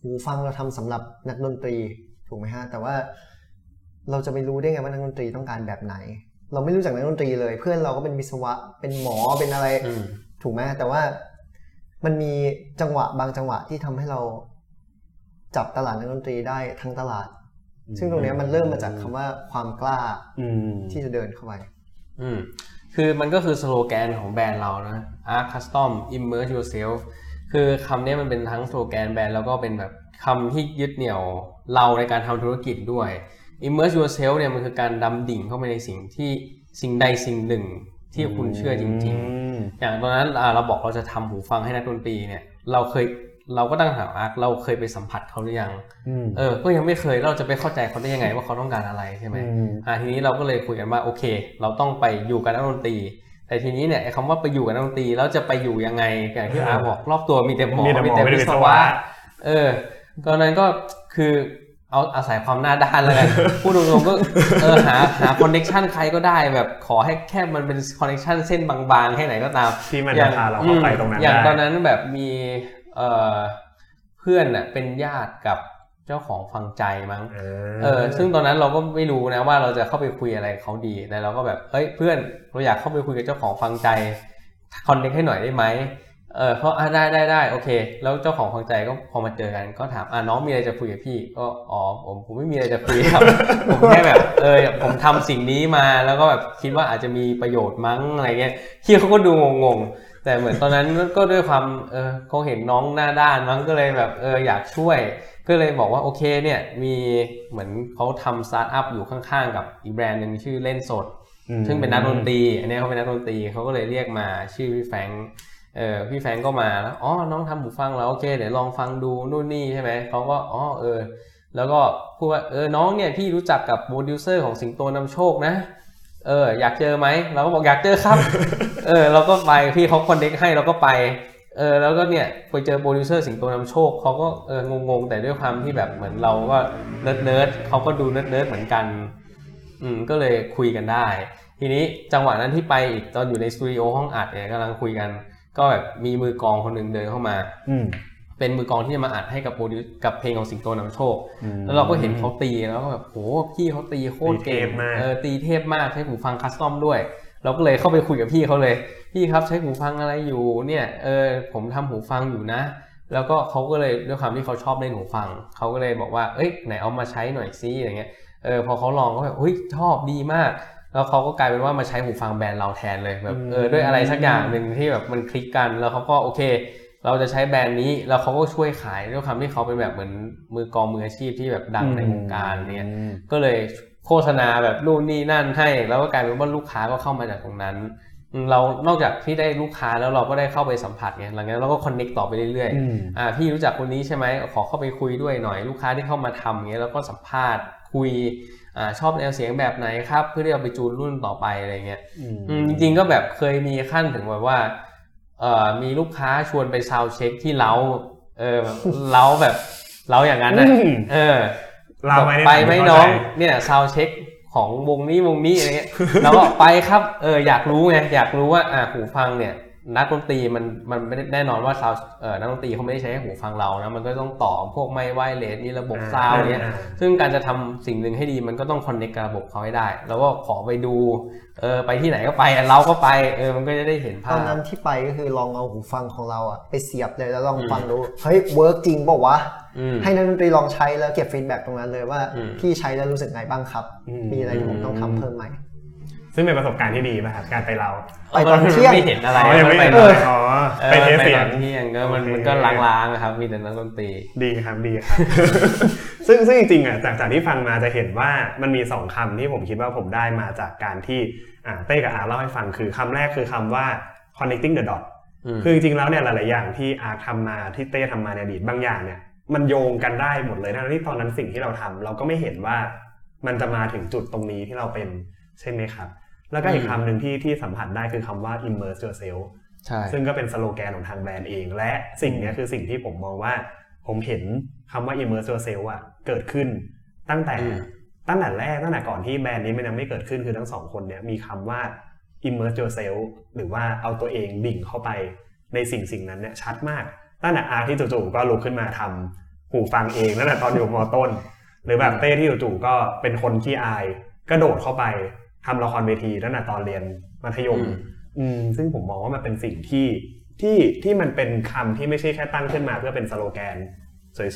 หูฟังเราทำสำหรับนักดนตรีถูกไหมฮะแต่ว่าเราจะไปรู้ได้ไงว่านักดนตรีต้องการแบบไหน เราไม่รู้จักนักดนตรีเลย เพื่อนเราก็เป็นวิศวะ เป็นหมอเป็นอะไรอืมถูกไหมแต่ว่ามันมีจังหวะบางจังหวะที่ทำให้เราจับตลาดนักดนตรีได้ทั้งตลาด ซึ่งตรงเนี้ยมันเริ่มมาจากคำว่าความกล้าอืมที่จะเดินเข้าไปอืมคือมันก็คือสโลแกนของแบรนด์เรานะ Art Custom Immerse Yourself คือคำนี้มันเป็นทั้งสโลแกนแบรนด์แล้วก็เป็นแบบคำที่ยึดเหนี่ยวเราในการทำธุรกิจด้วย Immerse Yourself เนี่ยมันคือการดำดิ่งเข้าไปในสิ่งที่สิ่งใดสิ่งหนึ่งที่คุณเชื่อจริง ๆอืมอย่างตอนนั้นอ่าเราบอกเราจะทำหูฟังให้นักดนตรีเนี่ย เราเคยเราก็ตั้งคำถามอาร์คเราเคยไปสัมผัสเขาหรือยังอืมเออ ก็ยังไม่เคยเราจะไปเข้าใจเขาได้ยังไงว่าเขาต้องการอะไรใช่ไหมอืมอ่าทีนี้เราก็เลยคุยกันว่าโอเค เราต้องไปอยู่กับนักดนตรี แต่ทีนี้เนี่ยไอ้คำว่าไปอยู่กับนักดนตรีแล้วจะไปอยู่ยังไงอย่างที่อาร์คบอกรอบตัวมีแต่หมอมีแต่หมอมีแต่ไม่ได้วิวิศศวะวะเออก็นั้นก็คือ เอาอาศัยความหน้าด้านแล้วกันพูดตรงๆก็เออหาหา connection ใครก็ได้แบบขอให้แค่มันเป็น connection เส้นบางๆแค่ไหนก็ตามที่มันจะพาเราเข้าไปตรงนั้นอย่างได้ตอนนั้นแบบมีเอ่อเพื่อนน่ะเป็นญาติกับเจ้าของฟังใจมั้งเออ ซึ่งตอนนั้นเราก็ไม่รู้นะว่าเราจะเข้าไปคุยอะไรกับเขาดีแต่เราก็แบบเฮ้ยเพื่อนเราอยากเข้าไปคุยกับเจ้าของฟังใจ connect ให้หน่อยได้ไหม เออเขาอะได้ได้ได้โอเค แล้วเจ้าของฟังใจก็พอมาเจอกันก็ถามอะน้องมีอะไรจะคุยกับพี่ ก็อ๋อผมผมไม่มีอะไรจะคุยครับ ผมแค่แบบ เออผมทำสิ่งนี้มาแล้วก็แบบคิดว่าอาจจะมีประโยชน์มั้งอะไรเงี้ยพี่เขาก็ดูงงๆแต่เหมือนตอนนั้นก็ด้วยความเออเขาเห็นน้องหน้าด้านมั้งก็เลยแบบเอออยากช่วย ก็เลยบอกว่าโอเคเนี่ยมีเหมือนเขาทำสตาร์ทอัพอยู่ข้างๆ กับอีกแบรนด์หนึ่งชื่อเล่นสดอืมซึ่งเป็นนักดนตรีอันนี้เขาเป็นนักดนตรีเขาก็เลยเรียกมาชื่อพี่แฟรงค์ เออพี่แฟรงค์ก็มาแล้วอ๋อน้องทำหูฟังแล้วโอเคเดี๋ยวลองฟังดูนู่นนี่ใช่ไหมเขาก็อ๋อเออ แล้วก็พูดว่าเออน้องเนี่ยพี่รู้จักกับโปรดิวเซอร์ของสิงโตนำโชคนะเอออยากเจอไหมเราก็บอกอยากเจอครับ เออเราก็ไปพี่เขา connect ให้เราก็ไปเออแล้วก็เนี่ยไปเจอโปรดิวเซอร์สิงโตนำโชคเขาก็เอองงๆแต่ด้วยความที่แบบเหมือนเราก็เนิร์ดเนิร์ดเขาก็ดูเนิร์ดเนิร์ดเหมือนกันอืมก็เลยคุยกันได้ ทีนี้จังหวะนั้นที่ไปอีกตอนอยู่ในสตูดิโอห้องอัดเนี่ยกำลังคุยกัน ก็แบบมีมือกลองคนหนึ่งเดินเข้ามา อืมเป็นมือกลองที่จะมาอัดให้กับโปรดิวกับเพลงของสิงโตนำโชค แล้วเราก็เห็นเขาตีแล้วก็แบบโหพี่เขาตีโคตรเก่งตีเทพมากเออตีเทพมากใช้หูฟังคัสตอมด้วย เราก็เลยเข้าไปคุยกับพี่เขาเลย พี่ครับใช้หูฟังอะไรอยู่เนี่ยเออผมทำหูฟังอยู่นะ แล้วก็เขาก็เลยด้วยความที่เขาชอบเล่นหูฟังเขาก็เลยบอกว่าเอ้ยไหนเอามาใช้หน่อยซิอะไรเงี้ยเออพอเขาลองก็แบบเฮ้ยชอบดีมาก แล้วเขาก็กลายเป็นว่ามาใช้หูฟังแบรนด์เราแทนเลยแบบเออด้วยอะไรสักอย่างหนึ่งที่แบบมันคลิกกันแล้วเขาก็โอเค เราจะใช้แบรนด์นี้แล้วเขาก็ช่วยขายด้วยความที่เขาเป็นแบบเหมือนมือกลองมืออาชีพที่แบบดังในวงการเนี่ยก็เลยโฆษณาแบบนู่นนี่นั่นให้ แล้วก็กลายเป็นว่าลูกค้าก็เข้ามาจากตรงนั้นอืมเรานอกจากที่ได้ลูกค้าแล้วเราก็ได้เข้าไปสัมผัสไงหลังจากนั้นเราก็คอนเน็กต่อไปเรื่อยอืมๆอ่าพี่รู้จักคนนี้ใช่ไหมขอเข้าไปคุยด้วยหน่อย ลูกค้าที่เข้ามาทำอย่างเงี้ยแล้วก็สัมภาษณ์คุย อ่าชอบแนวเสียงแบบไหนครับ เพื่อที่เอาไปจูนรุ่นต่อไปอะไรเงี้ยอืมจริงๆก็แบบเคยมีขั้นถึงแบบว่าเอ่อมีลูกค้าชวนไป soundcheck ที่ lounge เออแบบ lounge แบบ lounge อย่างนั้นนะอืมเออเราไม่ได้ไปไหมเข้าใจน้องเนี่ย soundcheck ของวงนี้วงนี้อะไรเงี้ยเราก็ไปครับเอออยากรู้ไงอยากรู้ว่าอ่าหูฟังเนี่ย นักดนตรีมันมันไม่ได้แน่นอนว่าซาวเออนักดนตรีเขาไม่ได้ใช้แค่หูฟังเรานะมันก็ต้องต่อพวกไมค์ wireless มีระบบ sound เนี่ยอ่าซึ่งการจะทำสิ่งหนึ่งให้ดีมันก็ต้อง connect กับระบบเขาให้ได้ แล้วก็ขอไปดูเออไปที่ไหนก็ไปอะเราก็ไปเออมันก็จะได้เห็นภาพตอนนั้นที่ไปก็คือลองเอาหูฟังของเราอะไปเสียบเลยแล้วลองอืมฟังดูเฮ้ย work จริงเปล่าวะอืมให้นักดนตรีลองใช้แล้วเก็บ feedback ตรงนั้นเลยว่าอืมพี่ใช้แล้วรู้สึกไงบ้างครับอืมมีอะไรที่ผมต้องทำเพิ่มไหม ซึ่งเป็นประสบการณ์ที่ดีป่ะครับการไปเราไปตอนเที่ยงไม่เห็นอะไรอ๋อยังไม่ไปเห็นเลยอ๋อไป test เสียงตอนเที่ยงก็มันโอเคมันก็ล้างๆอะครับ มีแต่นักดนตรีดีครับดีครับซึ่งซึ่งจริงๆอะจากจากที่ฟังมาจะเห็นว่ามันมีสองคำที่ผมคิดว่าผมได้มาจากการที่อ่าเต้กับอาร์เล่าให้ฟังคือคำแรกคือคำว่า connecting the dot อืมคือจริงๆแล้วเนี่ยหลายๆอย่างที่อาร์ตทำมาที่เต้ทำมาในอดีตบางอย่างเนี่ยมันโยงกันได้หมดเลยทั้งที่ตอนนั้นสิ่งที่เราทำเราก็ไม่เห็นว่ามันจะมาถึงจุดตรงนี้ที่เราเป็น ใช่ไหมครับ แล้วก็อีกอืมคำหนึ่งที่ที่สัมผัสได้คือคำว่า immerse yourself ใช่ซึ่งก็เป็นสโลแกนของทางแบรนด์เอง และสิ่งเนี้ยคือสิ่งที่ผมมองว่า ผมเห็นคำว่า immerse yourself อะเกิดขึ้นตั้งแต่อืมตั้งแต่แรกตั้งแต่ก่อนที่แบรนด์นี้มันยังไม่เกิดขึ้นคือทั้งสองคนเนี้ยมีคำว่า immerse yourself หรือว่าเอาตัวเองดิ่งเข้าไปในสิ่งสิ่งนั้นเนี่ยชัดมากตั้งแต่อาร์ที่จู่ๆก็ลุกขึ้นมาทำหูฟังเองตั้งแต่ตอนอยู่มอต้น หรือแบบเต้ที่จู่ๆก็เป็นคนขี้อาย ก็โดดเข้าไป ทำละครเวทีตั้งแต่ตอนเรียนมัธยมอืมอืมซึ่งผมมองว่ามันเป็นสิ่งที่ที่ที่มันเป็นคำที่ไม่ใช่แค่ตั้งขึ้นมา เพื่อเป็นสโลแกน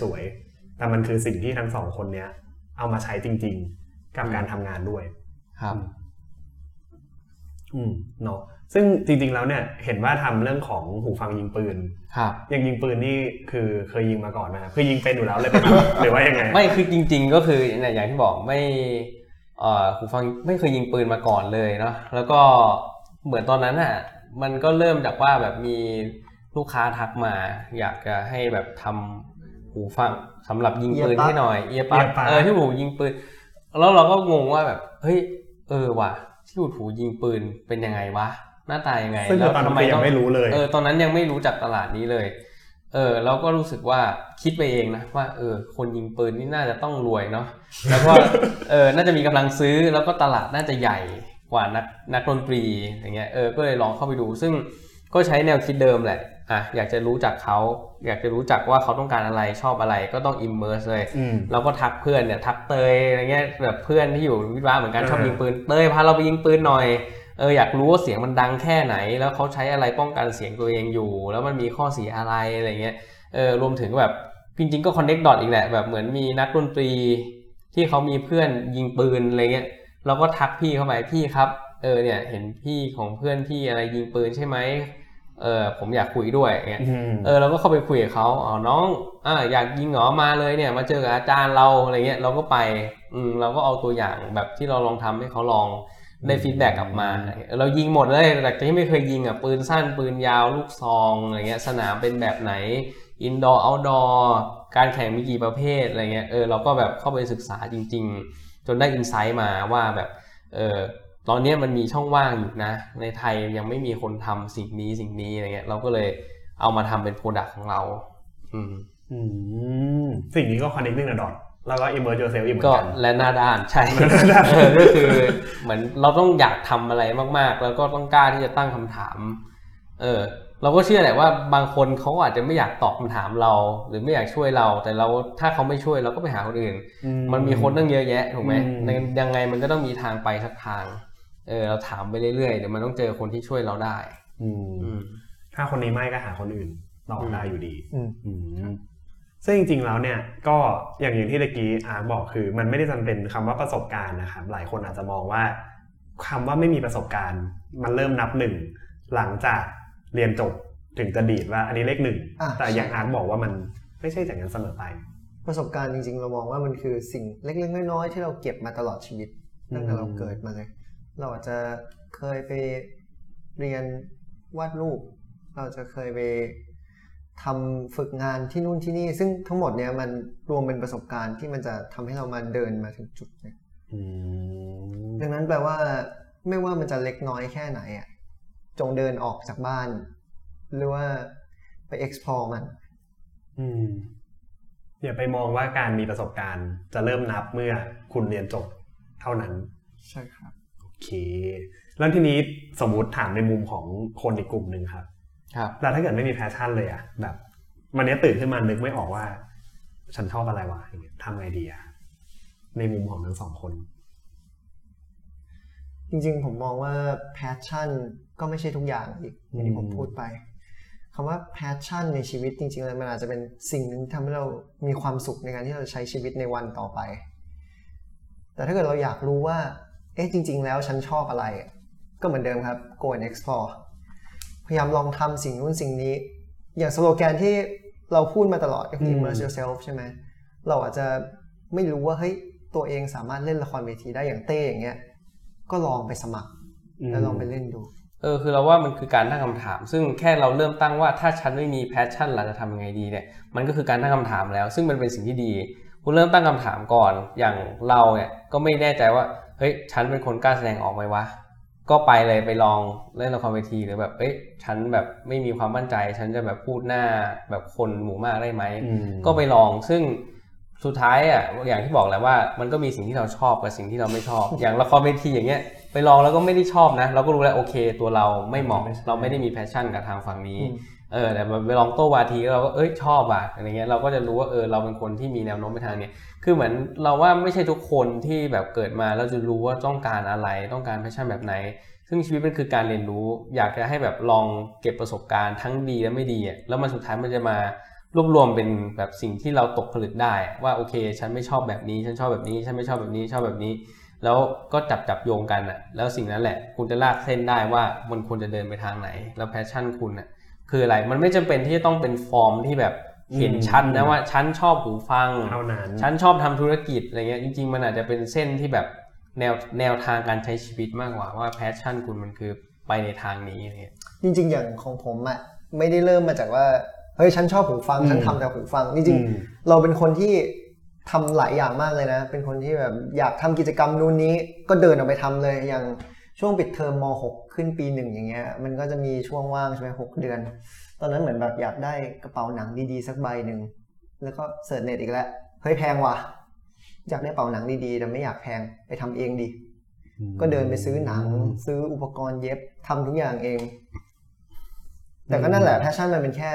สวยๆ แต่มันคือสิ่งที่ทั้งสองคนเนี้ย เอามาใช้จริง ๆ กับการทำงานด้วย ครับ อืมเนาะซึ่งจริง ๆ แล้วเนี่ย เห็นว่าทำเรื่องของหูฟังยิงปืน ครับอย่างยิงปืนนี่คือเคยยิงมาก่อนนะครับคือยิงเป็นอยู่แล้วเลยไปทำหรือว่ายังไง ไม่คือจริง ๆ ก็คือเนี่ยอย่างที่บอกไม่เอ่อ หูฟังไม่เคยยิงปืนมาก่อนเลยเนาะแล้วก็เหมือนตอนนั้นอะมันก็เริ่มจากว่าแบบมีลูกค้าทักมา อยากจะให้แบบทำหูฟังสำหรับยิงปืน Earplug ให้หน่อยเอียปัก Earplug เออที่หูยิงปืน แล้วเราก็งงว่าแบบเฮ้ยเออว่ะ ที่หูหูยิงปืนเป็นยังไงวะหน้าตายังไงซึ่งตอนนั้นก็ยังไม่รู้เลยเออตอนนั้นยังไม่รู้จักตลาดนี้เลย เออเราก็รู้สึกว่าคิดไปเองนะว่าเออคนยิงปืนนี่น่าจะต้องรวยเนาะแล้วก็เออน่าจะมีกำลังซื้อแล้วก็ตลาดน่าจะใหญ่กว่านักนักดนตรีอย่างเงี้ยเออก็เลยลองเข้าไปดู ซึ่งก็ใช้แนวคิดเดิมแหละอะอยากจะรู้จักเขาอยากจะรู้จักว่าเขาต้องการอะไรชอบอะไรก็ต้อง immerse เลยอืมเราก็ทักเพื่อนเนี่ยทักเตยอะไรเงี้ยแบบเพื่อนที่อยู่วิทยาเหมือนกันเออชอบยิงปืนเตยพาเราไปยิงปืนหน่อย เอออยากรู้ว่าเสียงมันดังแค่ไหน แล้วเขาใช้อะไรป้องกันเสียงตัวเองอยู่ แล้วมันมีข้อเสียอะไรอะไรเงี้ยเออรวมถึงแบบจริงๆก็คอนเน็กดอทอีกแหละแบบเหมือนมีนักดนตรีที่เขามีเพื่อนยิงปืนอะไรเงี้ยเราก็ทักพี่เข้าไปพี่ครับเออเนี่ยเห็นพี่ของเพื่อนพี่อะไรยิงปืนใช่ไหมเออผมอยากคุยด้วยเงี้ยอืมเออเราก็เข้าไปคุยกับเขาอ๋อน้องอ่าอยากยิงเหรอมาเลยเนี่ย มาเจอกับอาจารย์เราอะไรเงี้ยเราก็ไปอืมเราก็เอาตัวอย่างแบบที่เราลองทำให้เขาลอง ได้ฟีดแบ็กกลับมา เรายิงหมดเลยแต่ที่ไม่เคยยิงอะปืนสั้นปืนยาวลูกซองอะไรเงี้ยสนามเป็นแบบไหนindoor outdoor การแข่งมีกี่ประเภทอะไรเงี้ยเออเราก็แบบเข้าไปศึกษาจริง ๆ จนได้ insight มาว่าแบบเออตอนนี้มันมีช่องว่างอยู่นะ ในไทยยังไม่มีคนทำสิ่งนี้สิ่งนี้อะไรเงี้ยเราก็เลยเอามาทำเป็น product ของเราอืมอืมสิ่งนี้ก็ connecting the dot แล้วก็ immerse yourself อีกก็เหมือนกันและหน้าด้านใช่เออก็คือเหมือนเราต้องอยากทำอะไรมากๆ แล้วก็ต้องกล้าที่จะตั้งคำถาม เออ เราก็เชื่อแหละว่าบางคนเขาอาจจะไม่อยากตอบคำถามเรา หรือไม่อยากช่วยเรา แต่เราถ้าเขาไม่ช่วยเราก็ไปหาคนอื่น มันมีคนตั้งเยอะแยะถูกไหมอืมในยังไงมันก็ต้องมีทางไปสักทาง เออ เราถามไปเรื่อยๆเดี๋ยวมันต้องเจอคนที่ช่วยเราได้ อืมอืมถ้าคนนี้ไม่ก็หาคนอื่นต่ออมได้อยู่ดี อืมอืม ซึ่งจริงๆแล้วเนี่ยก็อย่างอย่างที่ตะกี้อาร์ตบอกคือ มันไม่ได้จำเป็นคำว่าประสบการณ์นะครับหลายคนอาจจะมองว่าคำว่าไม่มีประสบการณ์ มันเริ่มนับหนึ่งหลังจากเรียนจบถึงจะดีดว่าอันนี้เลขหนึ่งแต่อย่างอาร์ตบอกว่ามันไม่ใช่อย่างนั้นเสมอไป ประสบการณ์จริงๆ เรามองว่ามันคือสิ่งเล็กๆน้อยๆที่เราเก็บมาตลอดชีวิตตั้งแต่เราเกิดมาเลย เราอาจจะเคยไปเรียนวาดรูป เราจะเคยไป ทำฝึกงานที่นู่นที่นี่ ซึ่งทั้งหมดเนี้ยมันรวมเป็นประสบการณ์ที่มันจะทำให้เรามาเดินมาถึงจุดเนี้ยอืมดังนั้นแปลว่า ไม่ว่ามันจะเล็กน้อยแค่ไหนอะจงเดินออกจากบ้าน หรือว่าไป explore มันอืมอย่าไปมองว่าการมีประสบการณ์จะเริ่มนับเมื่อคุณเรียนจบเท่านั้น ใช่ครับ โอเค แล้วทีนี้สมมุติถามในมุมของคนอีกกลุ่มหนึ่งครับ ครับแล้วถ้าเกิดไม่มีแพชชั่นเลยอะแบบวันนี้ตื่นขึ้นมานึกไม่ออกว่า ฉันชอบอะไรวะอย่างเงี้ยทำไงดีอะในมุมของทั้งสองคน จริงๆ ผมมองว่า passion ก็ไม่ใช่ทุกอย่างอีกอย่างที่ผมพูดไปคำว่า passion ในชีวิตจริงๆแล้วมันอาจจะเป็นสิ่งหนึ่งที่ทำให้เรามีความสุขในการที่เราจะใช้ชีวิตในวันต่อไป แต่ถ้าเกิดเราอยากรู้ว่า เอ๊ะจริง ๆ แล้วฉันชอบอะไร ก็เหมือนเดิมครับ go and explore พ ยายามลองทำสิ่งนู้นสิ่งนี้ อย่างสโลแกนที่เราพูดมาตลอดก็คืออืม immerse yourself ใช่ไหมเราอาจจะไม่รู้ว่าเฮ้ยตัวเองสามารถเล่นละครเวทีได้อย่างเต้อย่างเงี้ยก็ลองไปสมัคร แล้วลองไปเล่นดูเออคือเราว่ามันคือการตั้งคำถาม ซึ่งแค่เราเริ่มตั้งว่าถ้าฉันไม่มีแพชชั่นเราจะทำยังไงดีเนี่ยมันก็คือการตั้งคำถามแล้ว ซึ่งมันเป็นสิ่งที่ดี คุณเริ่มตั้งคำถามก่อนอย่างเราเนี่ยก็ไม่แน่ใจว่าเฮ้ยฉันเป็นคนกล้าแสดงออกไหมวะ ก็ไปเลยไปลองเล่นละครเวทีหรือแบบ เอ้ยฉันแบบไม่มีความมั่นใจ ฉันจะแบบพูดหน้าแบบคนหมู่มากได้ไหมมก็ไปลองซึ่งสุดท้ายอะอย่างที่บอกแหละว่ามันก็มีสิ่งที่เราชอบกับสิ่งที่เราไม่ชอบ อย่างละครเวทีอย่างเงี้ย ไปลองแล้วก็ไม่ได้ชอบนะ เราก็รู้แล้วโอเค ตัวเราไม่เหมาะไม่ใช่เราไม่ได้มีแพชชั่นกับทางฝั่งนี้อืมเออแต่ไปลองโต้วาทีเราก็เอ้ยชอบอะอะไรเงี้ยเราก็จะรู้ว่าเออเราเป็นคนที่มีแนวโน้มไปทางเนี้ยคือเหมือนเราว่าไม่ใช่ทุกคนที่แบบเกิดมาแล้วจะรู้ว่าต้องการอะไรต้องการ passion แบบไหน ซึ่งชีวิตมันคือการเรียนรู้ อยากจะให้แบบลองเก็บประสบการณ์ทั้งดีและไม่ดีอะแล้วมันสุดท้ายมันจะมารวบรวมเป็นแบบสิ่งที่เราตกผลึกได้ ว่าโอเค ฉันไม่ชอบแบบนี้ ฉันชอบแบบนี้ ฉันไม่ชอบแบบนี้ชอบแบบนี้ แล้วก็จับจับโยงกันอะแล้วสิ่งนั้นแหละ คุณจะลากเส้นได้ว่ามันควรจะเดินไปทางไหน แล้ว passion คุณอะคืออะไรมันไม่จำเป็นที่จะต้องเป็นฟอร์มที่แบบเห็นชัดนะว่าฉันชอบหูฟังเท่านั้นฉันชอบทำธุรกิจอะไรเงี้ยจริง ๆ มันอาจจะเป็นเส้นที่แบบแนวแนวทางการใช้ชีวิตมากกว่าว่าแพชชั่นคุณมันคือไปในทางนี้อะไรเงี้ยจริง ๆ อย่างของผมอะไม่ได้เริ่มมาจากว่าเฮ้ยฉันชอบหูฟังอืมฉันทำแต่หูฟังจริงอืมๆเราเป็นคนที่ ทำหลายอย่างมากเลยนะ เป็นคนที่แบบอยากทำกิจกรรมนู่นนี้ก็เดินออกไปทำเลย อย่างช่วงปิดเทอมม .6 ขึ้นปีหนึ่งอย่างเงี้ย มันก็จะมีช่วงว่างใช่ไหมหกเดือน ตอนนั้นเหมือนแบบอยากได้กระเป๋าหนังดีๆ สักใบหนึ่ง แล้วก็ search เน็ตอีกแล้ว เฮ้ยแพงว่ะ อยากได้กระเป๋าหนังดีๆ แต่ไม่อยากแพง ไปทำเองดิก็เดินไปซื้อหนัง ซื้ออุปกรณ์เย็บทำทุกอย่างเอง แต่ก็นั่นแหละ passion มันเป็นแค่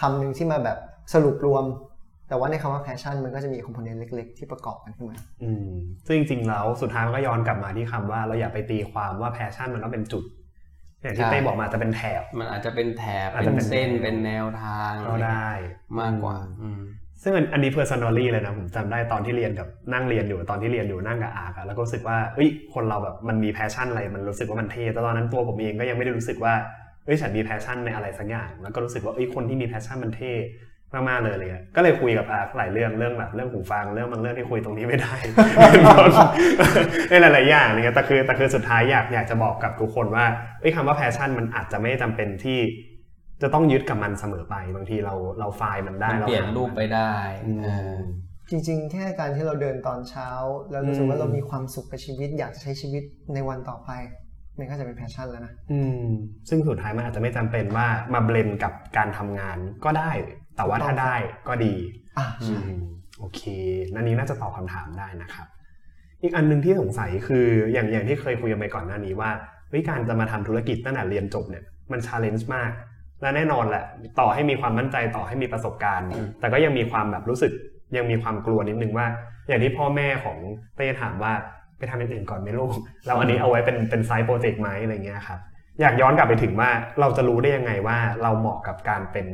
คำหนึ่งที่มาแบบสรุปรวม แต่ว่าในคำว่า passion มันก็จะมี component เล็ก ๆ ที่ประกอบกันขึ้นมาอืมซึ่งจริงๆแล้วสุดท้ายมันก็ย้อนกลับมาที่คำว่าเราอย่าไปตีความว่า passion มันต้องเป็นจุดอย่างที่ใช่เต้บอกมาจะเป็นแถบ มันอาจจะเป็นแถบอาจเป็จะนเป็นเส้นแนวเป็นแนวทางก็ได้มากกว่าอืมซึ่งอันอันนี้ personally เลยนะผมจำได้ตอนที่เรียนกับนั่งเรียนอยู่ตอนที่เรียนอยู่นั่งกับอาร์กอะแล้วก็รู้สึกว่าเอ้ยคนเราแบบมันมี passion อะไรมันรู้สึกว่ามันเท่แต่ตอนนั้นตัวผมเองก็ยังไม่ได้รู้สึกว่าเอ้ยฉันมี passion ในอะไรสักอย่างแล้วก็รู้สึกว่าเอ้ยคนที่มี passion มันเท่ มากๆเลยอะไรเลยก็เลยคุยกับอาร์กหลายเรื่องเรื่องแบบเรื่องหูฟังเรื่องบางเรื่องที่คุยตรงนี้ไม่ได้ในหลายๆอย่างอะไรเงี้ยแต่คือแต่คือสุดท้ายอยากอยากจะบอกกับทุกคนว่าเอ้ยคำว่า passion มันอาจจะไม่จำเป็นที่จะต้องยึดกับมันเสมอไปบางทีเราเรา find มันได้เราเปลี่ยนหารูปไปได้อืมเออจริงๆ แค่การที่เราเดินตอนเช้า แล้วรู้สึกอืมว่าเรามีความสุขกับชีวิต อยากจะใช้ชีวิตในวันต่อไปมันก็จะเป็น passion แล้วนะอืมซึ่งสุดท้ายมันอาจจะไม่จำเป็นว่ามา blend กับการทำงานก็ได้ แต่ว่าถ้าได้ก็ดีอ่าอืใช่มโอเคนันนี้น่าจะตอบคำถามได้นะครับ อีกอันหนึงที่สงสัยคืออย่างอย่างที่เคยคุยกันไปก่อนหน้านี้ว่าเฮ้ยการจะมาทำธุรกิจตั้งแต่เรียนจบเนี่ยมันชาเลนจ์มาก และแน่นอนแหละ ต่อให้มีความมั่นใจต่อให้มีประสบการณ์ แต่ก็ยังมีความแบบรู้สึกยังมีความกลัวนิดนึงว่า อย่างที่พ่อแม่ของเต้ถามว่าไปทำอย่างอื่นก่อนไหมลูกเราอันนี้เอาไว้เป็นเป็นไซต์โปรเจกต์ไหมอะไรเงี้ยครับอยากย้อนกลับไปถึงว่าเราจะรู้ได้ยังไงว่าเราเหมาะกับการเป็น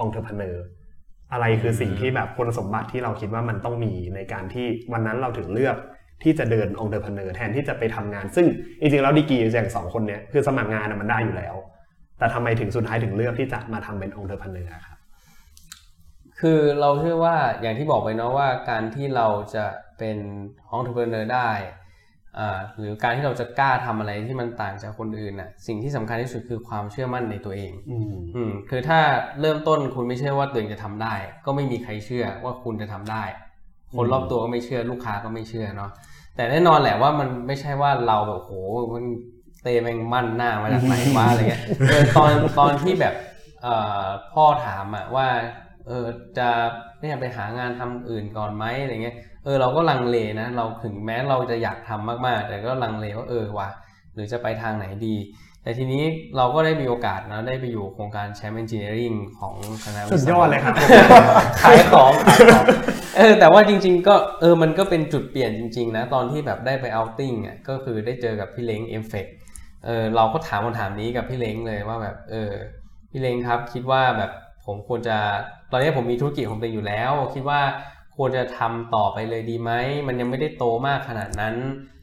entrepreneur อะไรคือสิ่งที่แบบคุณสมบัติที่เราคิดว่ามันต้องมีในการที่วันนั้นเราถึงเลือกที่จะเดิน entrepreneur แทนที่จะไปทำงาน ซึ่งจริงๆแล้วดีกรีอย่างสองคนเนี้ยคือสมัครงานมันได้อยู่แล้ว แต่ทำไมถึงสุดท้ายถึงเลือกที่จะมาทำเป็น entrepreneur ครับคือเราเชื่อว่าอย่างที่บอกไปเนาะว่าการที่เราจะเป็น entrepreneur ได้ หรือการที่เราจะกล้าทำอะไรที่มันต่างจากคนอื่นน่ะ สิ่งที่สำคัญที่สุดคือความเชื่อมั่นในตัวเองอืมอืมคือถ้าเริ่มต้นคุณไม่เชื่อว่าตัวเองจะทำได้ ก็ไม่มีใครเชื่อว่าคุณจะทำได้ คนรอบตัวก็ไม่เชื่อลูกค้าก็ไม่เชื่อเนาะแต่แน่นอนแหละว่ามันไม่ใช่ว่าเราแบบโหมันเตะแมงมั่นหน้ามาจากไหนวะอะไรเงี้ยเออตอนตอนที่แบบเอ่อพ่อถามอะว่าเออจะเนี่ยไปหางานทำอื่นก่อนไหมอะไรเงี้ย เออเราก็ลังเลนะ เราถึงแม้เราจะอยากทำมากๆ แต่ก็ลังเลว่าเออว่ะหรือจะไปทางไหนดี แต่ทีนี้เราก็ได้มีโอกาสนะได้ไปอยู่โครงการ ChAMP Engineering ของคณะวิศวะสุดยอดเลยครับขายของขายของเออแต่ว่าจริง ๆ ก็เออมันก็เป็นจุดเปลี่ยนจริง ๆ นะ ตอนที่แบบได้ไป outing อะก็คือได้เจอกับพี่เล้งเอฟเฟกเออเราก็ถามคำถามนี้กับพี่เล้งเลยว่าแบบเออพี่เล้งครับคิดว่าแบบผมควรจะตอนนี้ผมมีธุรกิจของตัวเองอยู่แล้ว คิดว่า ควรจะทำต่อไปเลยดีไหม มันยังไม่ได้โตมากขนาดนั้น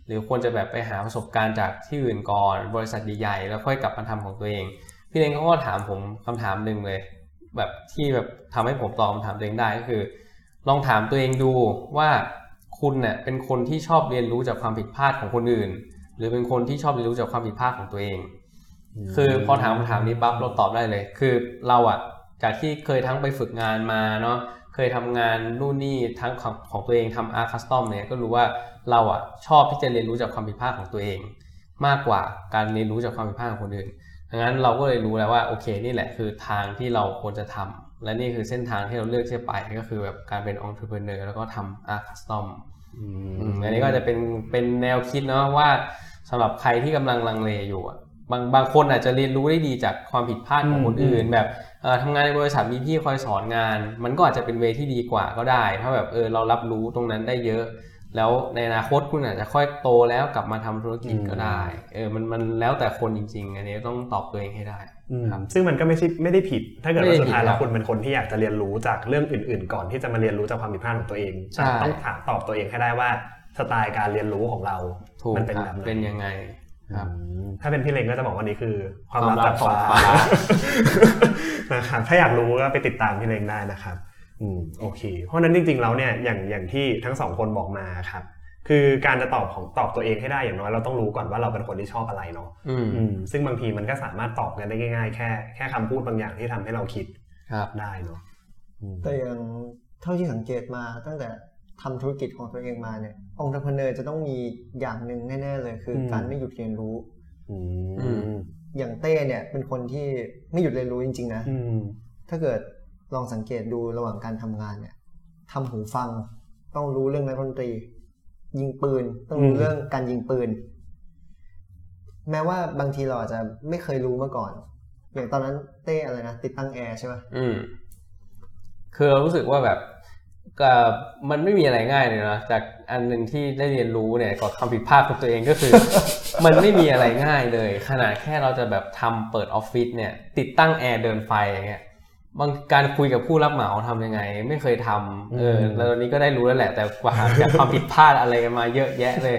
หรือควรจะแบบไปหาประสบการณ์จากที่อื่นก่อน บริษัทใหญ่ๆแล้วค่อยกลับมาทำของตัวเอง พี่เล้งเขาก็ถามผมคำถามหนึ่งเลย แบบที่แบบทำให้ผมตอบคำถามตัวเองได้ก็คือ ลองถามตัวเองดูว่าคุณเน่ยเป็นคนที่ชอบเรียนรู้จากความผิดพลาดของคนอื่น หรือเป็นคนที่ชอบเรียนรู้จากความผิดพลาดของตัวเอง คือพอถามคำถามนี้ปั๊บเราตอบได้เลย คือเราอะจากที่เคยทั้งไปฝึกงานมาเนาะ เคยทำงานนู่นนี่ทั้งของของตัวเองทำอาร์คัสตอมเนี่ยก็รู้ว่าเราอะชอบที่จะเรียนรู้จากความผิดพลาดของตัวเอง มากกว่าการเรียนรู้จากความผิดพลาดของคนอื่นดังนั้นเราก็เลยรู้แล้วว่าโอเคนี่แหละคือทางที่เราควรจะทำและนี่คือเส้นทางที่เราเลือกที่จะไปก็คือแบบการเป็นองค์ประกอบแล้วก็ทำอาร์คัสตอมอือืมอันนี้ก็จะเป็นเป็นแนวคิดเนาะว่าสำหรับใครที่กำลังลังเลอยู่อะบางบางคนอาจจะเรียนรู้ได้ดีจากความผิดพลาดของคนอื่น แบบเอ่อ ทำงานในบริษัทมีพี่คอยสอนงาน มันก็อาจจะเป็น way ที่ดีกว่าก็ได้ ถ้าแบบเออเรารับรู้ตรงนั้นได้เยอะ แล้วในอนาคตคุณอาจจะค่อยโตแล้วกลับมาทำธุรกิจก็ได้เออมันมันแล้วแต่คนจริง ๆ อันนี้ต้องตอบตัวเองให้ได้อืมครับซึ่งมันก็ไม่ใช่ไม่ได้ผิด ถ้าเกิดไม่ได้ว่าสุดท้ายผิดแล้วครับคุณเป็นคนที่อยากจะเรียนรู้จากเรื่องอื่น ๆ ก่อนที่จะมาเรียนรู้จากความผิดพลาดของตัวเองใช่แต่ต้องถามตอบตัวเองให้ได้ว่าสไตล์การเรียนรู้ของเราถูกมันเป็นคแบรับบไหนเป็นยังไง ครับอืมถ้าเป็นพี่เล็งก็จะบอกว่านี่คือ ความความลับลับจากของฟ้าฟ้านะครับถ้าอยากรู้ก็ไปติดตามพี่เล็งได้นะครับอืมโอเค เพราะฉะนั้นจริงๆแล้วเนี่ยอย่างอย่างที่ทั้งสองคนบอกมาครับ คือการจะตอบของตอบตัวเองให้ได้อย่างน้อยเราต้องรู้ก่อนว่าเราเป็นคนที่ชอบอะไรเนาะอืมอืมซึ่งบางทีมันก็สามารถตอบกันได้ง่ายๆ แค่แค่คำพูดบางอย่างที่ทำให้เราคิดครับได้เนาะอืมแต่อย่างเท่าที่สังเกตมาตั้งแต่ ทำธุรกิจของตัวเองมาเนี่ยองค์ประกอบจะต้องมีอย่างหนึ่งแน่ๆเลย คืออมการไม่หยุดเรียนรู้อือืมมอย่างเต้เนี่ยเป็นคนที่ไม่หยุดเรียนรู้จริง ๆ นะอืมถ้าเกิดลองสังเกตดูระหว่างการทำงานเนี่ยทำหูฟังต้องรู้เรื่องนักดนตรี ยิงปืนต้องรู้อืมเรื่องการยิงปืน แม้ว่าบางทีเราอาจจะไม่เคยรู้มาก่อน อย่างตอนนั้นเต้อะไรนะติดตั้งแอร์ใช่ไหมอืมคือเรารู้สึกว่าแบบ กับมันไม่มีอะไรง่ายเลยนะจากอันหนึ่งที่ได้เรียนรู้เนี่ยกับความผิดพลาดของตัวเองก็คือ มันไม่มีอะไรง่ายเลย ขนาดแค่เราจะแบบทำเปิดออฟฟิศเนี่ย ติดตั้งแอร์เดินไฟอย่างเงี้ยบางการคุยกับผู้รับเหมาทำยังไง ไม่เคยทำเอออืมแล้วตอนนี้ก็ได้รู้แล้วแหละ แต่กว่าจากความผิดพลาดอะไรกันมาเยอะแยะเลย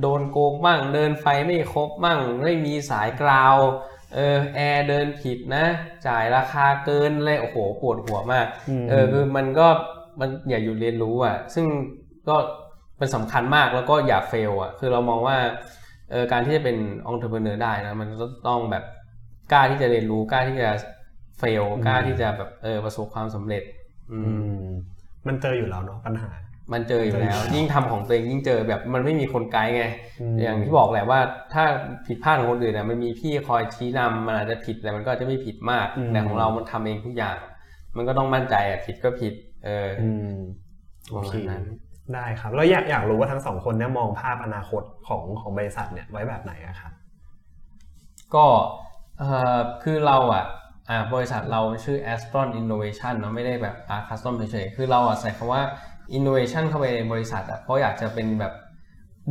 โดนโกงมั่งเดินไฟไม่ครบมั่งไม่มีสายกราวเออแอร์เดินผิดนะ จ่ายราคาเกินเลยโอ้โหปวดหัวมากเออคือมันก็ มันอย่าหยุดเรียนรู้อะ ซึ่งก็เป็นสำคัญมากแล้วก็อย่าเฟลอะ คือเรามองว่าเออการที่จะเป็นองค์ประกอบได้นะ มันก็ต้องแบบกล้าที่จะเรียนรู้กล้าที่จะเฟลกล้าที่จะแบบเออประสบความสำเร็จ อือืมมมันเจออยู่แล้วเนาะปัญหา มันเจออยู่แล้วเจออยู่แล้วยิ่งทำของตัวเองยิ่งเจอแบบมันไม่มีคนไกด์ไงมอย่างที่บอกแหละว่าถ้าผิดพลาดของคนอื่นนะมันมีพี่คอยชี้นำมันอาจจะผิดแต่มันก็อาจจะไม่ผิดมากอืมแต่ของเรามันทำเองทุกอย่าง มันก็ต้องมั่นใจอะผิดก็ผิด เออออืมประมาณนั้นได้ครับแล้วอยากอยากรู้ว่าทั้งสองคนเนี่ยมองภาพอนาคตของของบริษัทเนี่ยไว้แบบไหนอะครับก็เออคือเราอะอ่าบริษัทเราชื่อ Astron Innovation เนาะไม่ได้แบบ Art Custom เฉยๆคือเราอะใส่คำว่า Innovation เข้าไปในบริษัทอะเพราะอยากจะเป็นแบบ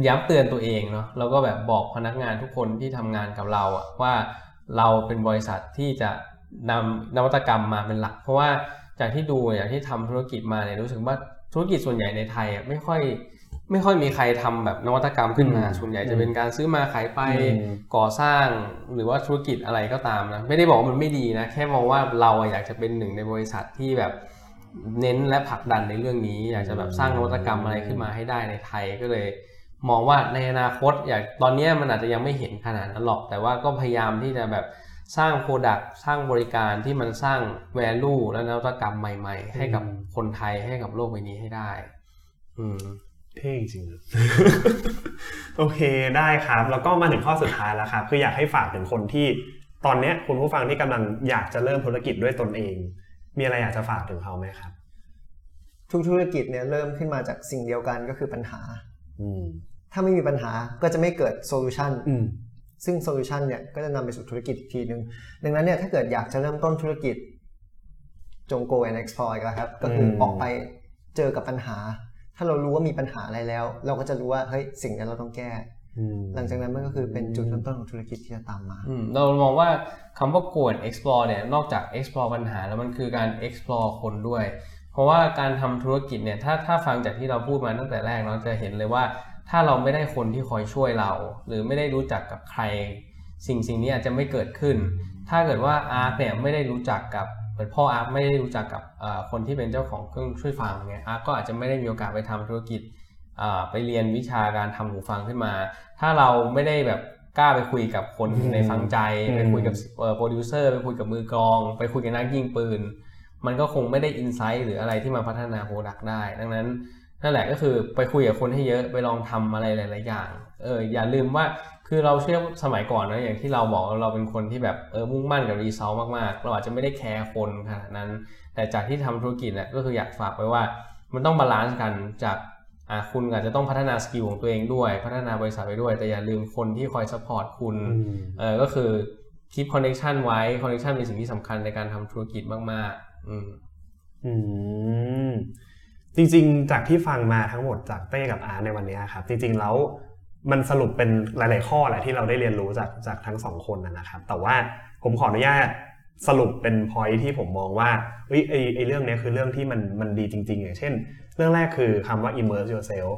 ย้ำเตือนตัวเองเนาะแล้วก็แบบบอกพนักงานทุกคนที่ทำงานกับเราอะว่าเราเป็นบริษัทที่จะนำนวัตกรรมมาเป็นหลัก เพราะว่า จากที่ดูอย่างที่ทำธุรกิจมาเนี่ยรู้สึกว่าธุรกิจส่วนใหญ่ในไทยอะไม่ค่อยไม่ค่อยมีใครทำแบบนวัตกรรมขึ้นมาอืมส่วนใหญ่จะเป็นการซื้อมาขายไปอืมก่อสร้าง หรือว่าธุรกิจอะไรก็ตามนะไม่ได้บอกว่ามันไม่ดีนะแค่มองว่าเราอะอยากจะเป็นหนึ่งในบริษัทที่แบบเน้นและผลักดันในเรื่องนี้ อยากจะแบบสร้างนวัตกรรมอะไรขึ้นมาให้ได้ในไทยก็เลย มองว่าในอนาคตอยากตอนเนี้ยมันอาจจะยังไม่เห็นขนาดนั้นหรอก แต่ว่าก็พยายามที่จะแบบ สร้าง product สร้างบริการที่มันสร้าง value และนวัตกรรมใหม่ ๆ ให้กับอืมคนไทยให้กับโลกใบนี้ให้ได้ อืมเท่จริงๆอะโอเคได้ครับ แล้วก็มาถึงข้อสุดท้ายแล้วครับคืออยากให้ฝากถึงคนที่ตอนเนี้ยคุณผู้ฟังที่กำลังอยากจะเริ่มธุรกิจด้วยตนเอง มีอะไรอยากจะฝากถึงเขาไหมครับ ทุกธุรกิจเนี่ยเริ่มขึ้นมาจากสิ่งเดียวกันก็คือปัญหาอืมถ้าไม่มีปัญหาก็จะไม่เกิด solution อืม ซึ่ง solution เนี่ยก็จะนำไปสู่ธุรกิจอีกทีหนึ่งดังนั้นเนี่ยถ้าเกิดอยากจะเริ่มต้นธุรกิจจง go and explore กันครับ ก็คืออมออกไปเจอกับปัญหา ถ้าเรารู้ว่ามีปัญหาอะไรแล้ว เราก็จะรู้ว่าเฮ้ยสิ่งนี้เราต้องแก้อืมหลังจากนั้นมันก็คือเป็นจุดเริ่มต้นของธุรกิจที่จะตามมาอืมเรามองว่าคำว่า go and explore เนี่ยนอกจาก explore ปัญหาแล้วมันคือการ explore คนด้วย เพราะว่าการทำธุรกิจเนี่ยถ้าถ้าฟังจากที่เราพูดมาตั้งแต่แรกเราจะเห็นเลยว่า ถ้าเราไม่ได้คนที่คอยช่วยเรา หรือไม่ได้รู้จักกับใคร สิ่งสิ่งนี้อาจจะไม่เกิดขึ้น ถ้าเกิดว่าอาร์ตเนี่ยไม่ได้รู้จักกับเหมือนพ่ออาร์ตไม่ได้รู้จักกับเอ่อคนที่เป็นเจ้าของเครื่องช่วยฟังเนี่ยอาร์ตก็อาจจะไม่ได้มีโอกาสไปทำธุรกิจอ่าไปเรียนวิชาการทำหูฟังขึ้นมา ถ้าเราไม่ได้แบบกล้าไปคุยกับคนอืมในฟังใจอืมไปคุยกับโปรดิวเซอร์ไปคุยกับมือกลอง ไปคุยกับนักยิงปืน มันก็คงไม่ได้ insight หรืออะไรที่มาพัฒนา product ได้ ดังนั้น นั่นแหละก็คือไปคุยกับคนให้เยอะไปลองทำอะไรหลาย ๆ อย่างเอออย่าลืมว่าคือเราเชื่อสมัยก่อนนะอย่างที่เราบอกเราเป็นคนที่แบบเออมุ่งมั่นกับ result มาก ๆ เราอาจจะไม่ได้แคร์คนขนาดนั้น แต่จากที่ทำธุรกิจเนี่ยก็คืออยากฝากไว้ว่า มันต้อง balance กันจากอ่าคุณอาจจะต้องพัฒนา skill ของตัวเองด้วย พัฒนาบริษัทไปด้วย แต่อย่าลืมคนที่คอย support คุณอืมเออก็คือคีปคอนเน c ชันไว้คอนเน c ชันเป็นสิ่งที่สำคัญในการทำธุรกิจมาก ๆ อืมอืม จริงๆ จากที่ฟังมาทั้งหมดจากเต้กับอาร์ตในวันนี้ครับ จริงๆแล้วมันสรุปเป็นหลาย ๆ ข้อแหละที่เราได้เรียนรู้จากจากทั้งสองคนนะนะครับ แต่ว่าผมขออนุญาตสรุปเป็นพอยที่ผมมองว่าเฮ้ยไอไอเรื่องเนี้ยคือเรื่องที่มันมันดีจริง ๆ อย่างเช่น เรื่องแรกคือคำว่า immerse yourself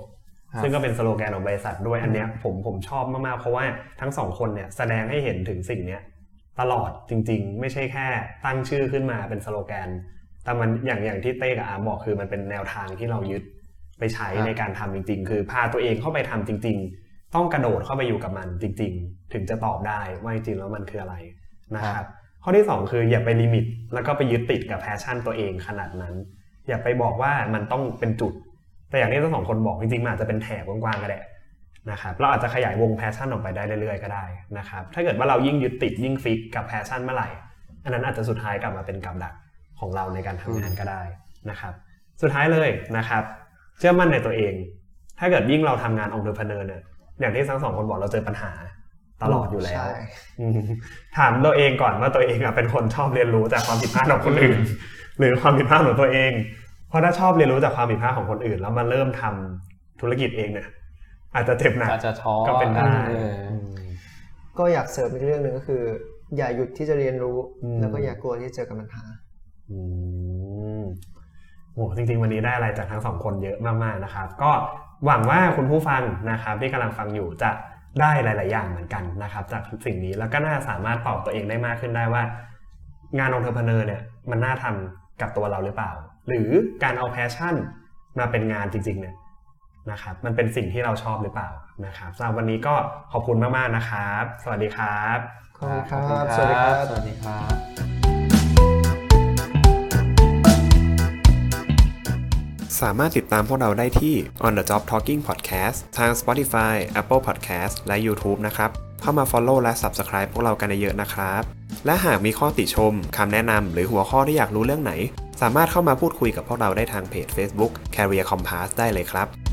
ครับซึ่งก็เป็นสโลแกนของบริษัทด้วยอันเนี้ยผมผมชอบมาก ๆ เพราะว่าทั้งสองคนเนี่ยแสดงให้เห็นถึงสิ่งเนี้ยตลอดจริง ๆ ไม่ใช่แค่ตั้งชื่อขึ้นมาเป็นสโลแกน แต่มันอย่างอย่างที่เต้กับอาร์มบอกคือมันเป็นแนวทางที่เรายึดไปใช้ครับในการทำจริง ๆ คือพาตัวเองเข้าไปทำจริง ๆ ต้องกระโดดเข้าไปอยู่กับมันจริง ๆ ถึงจะตอบได้ว่าจริงๆแล้วมันคืออะไรนะครับข้อที่สองคืออย่าไป limit แล้วก็ไปยึดติดกับ passion ตัวเองขนาดนั้น อย่าไปบอกว่ามันต้องเป็นจุด แต่อย่างที่ทั้งสองคนบอกจริงๆมันอาจจะเป็นแถบกว้างๆก็ได้นะครับเราอาจจะขยายวง passion ออกไปได้เรื่อยๆก็ได้นะครับถ้าเกิดว่าเรายิ่งยึดติดยิ่ง fix กับ passion เมื่อไหร่อันนั้นอาจจะสุดท้ายกลับมาเป็นกับดัก ของเราในการทำงานก็ได้นะครับ สุดท้ายเลยนะครับเชื่อมั่นในตัวเอง ถ้าเกิดยิ่งเราทำงานองค์ประกอบเนี่ยอย่างที่ทั้งสองคนบอกเราเจอปัญหาตลอดอยู่แล้วใช่อืมถามตัวเองก่อนว่าตัวเองอะเป็นคนชอบเรียนรู้จากความผิดพลาดของคนอื่น หรือความผิดพลาดของตัวเอง เพราะถ้าชอบเรียนรู้จากความผิดพลาดของคนอื่น แล้วมาเริ่มทำธุรกิจเองเนี่ยอาจจะเจ็บหนักอาจจะท้อก็เป็นได้เออก็อยากเสริมอีกเรื่องหนึ่งก็คือ อย่าหยุดที่จะเรียนรู้อืมแล้วก็อย่ากลัวที่จะเจอกับปัญหา อืมโหจริงๆ วันนี้ได้อะไรจากทั้งสองคนเยอะมากๆนะครับ ก็หวังว่าคุณผู้ฟังนะครับ ที่กำลังฟังอยู่จะได้หลาย ๆ อย่างเหมือนกันนะครับ จากสิ่งนี้แล้วก็น่าสามารถตอบตัวเองได้มากขึ้นได้ว่า งานองค์ประกอบเนี่ยมันน่าทำกับตัวเราหรือเปล่า หรือการเอาแพชชั่นมาเป็นงานจริง ๆ เนี่ยนะครับ มันเป็นสิ่งที่เราชอบหรือเปล่านะครับสำหรับวันนี้ก็ขอบคุณมาก ๆ นะครับ สวัสดีครับขอบคุณคขอบรับณสวัสดีครับ สวัสดีครับ สามารถติดตามพวกเราได้ที่ On the Job Talking Podcast ทาง Spotify Apple Podcast และ YouTube นะครับ เข้ามา Follow และ Subscribe พวกเรากันเยอะๆนะครับ และหากมีข้อติชมคำแนะนำหรือหัวข้อที่อยากรู้เรื่องไหน สามารถเข้ามาพูดคุยกับพวกเราได้ทางเพจ Facebook Career Compass ได้เลยครับ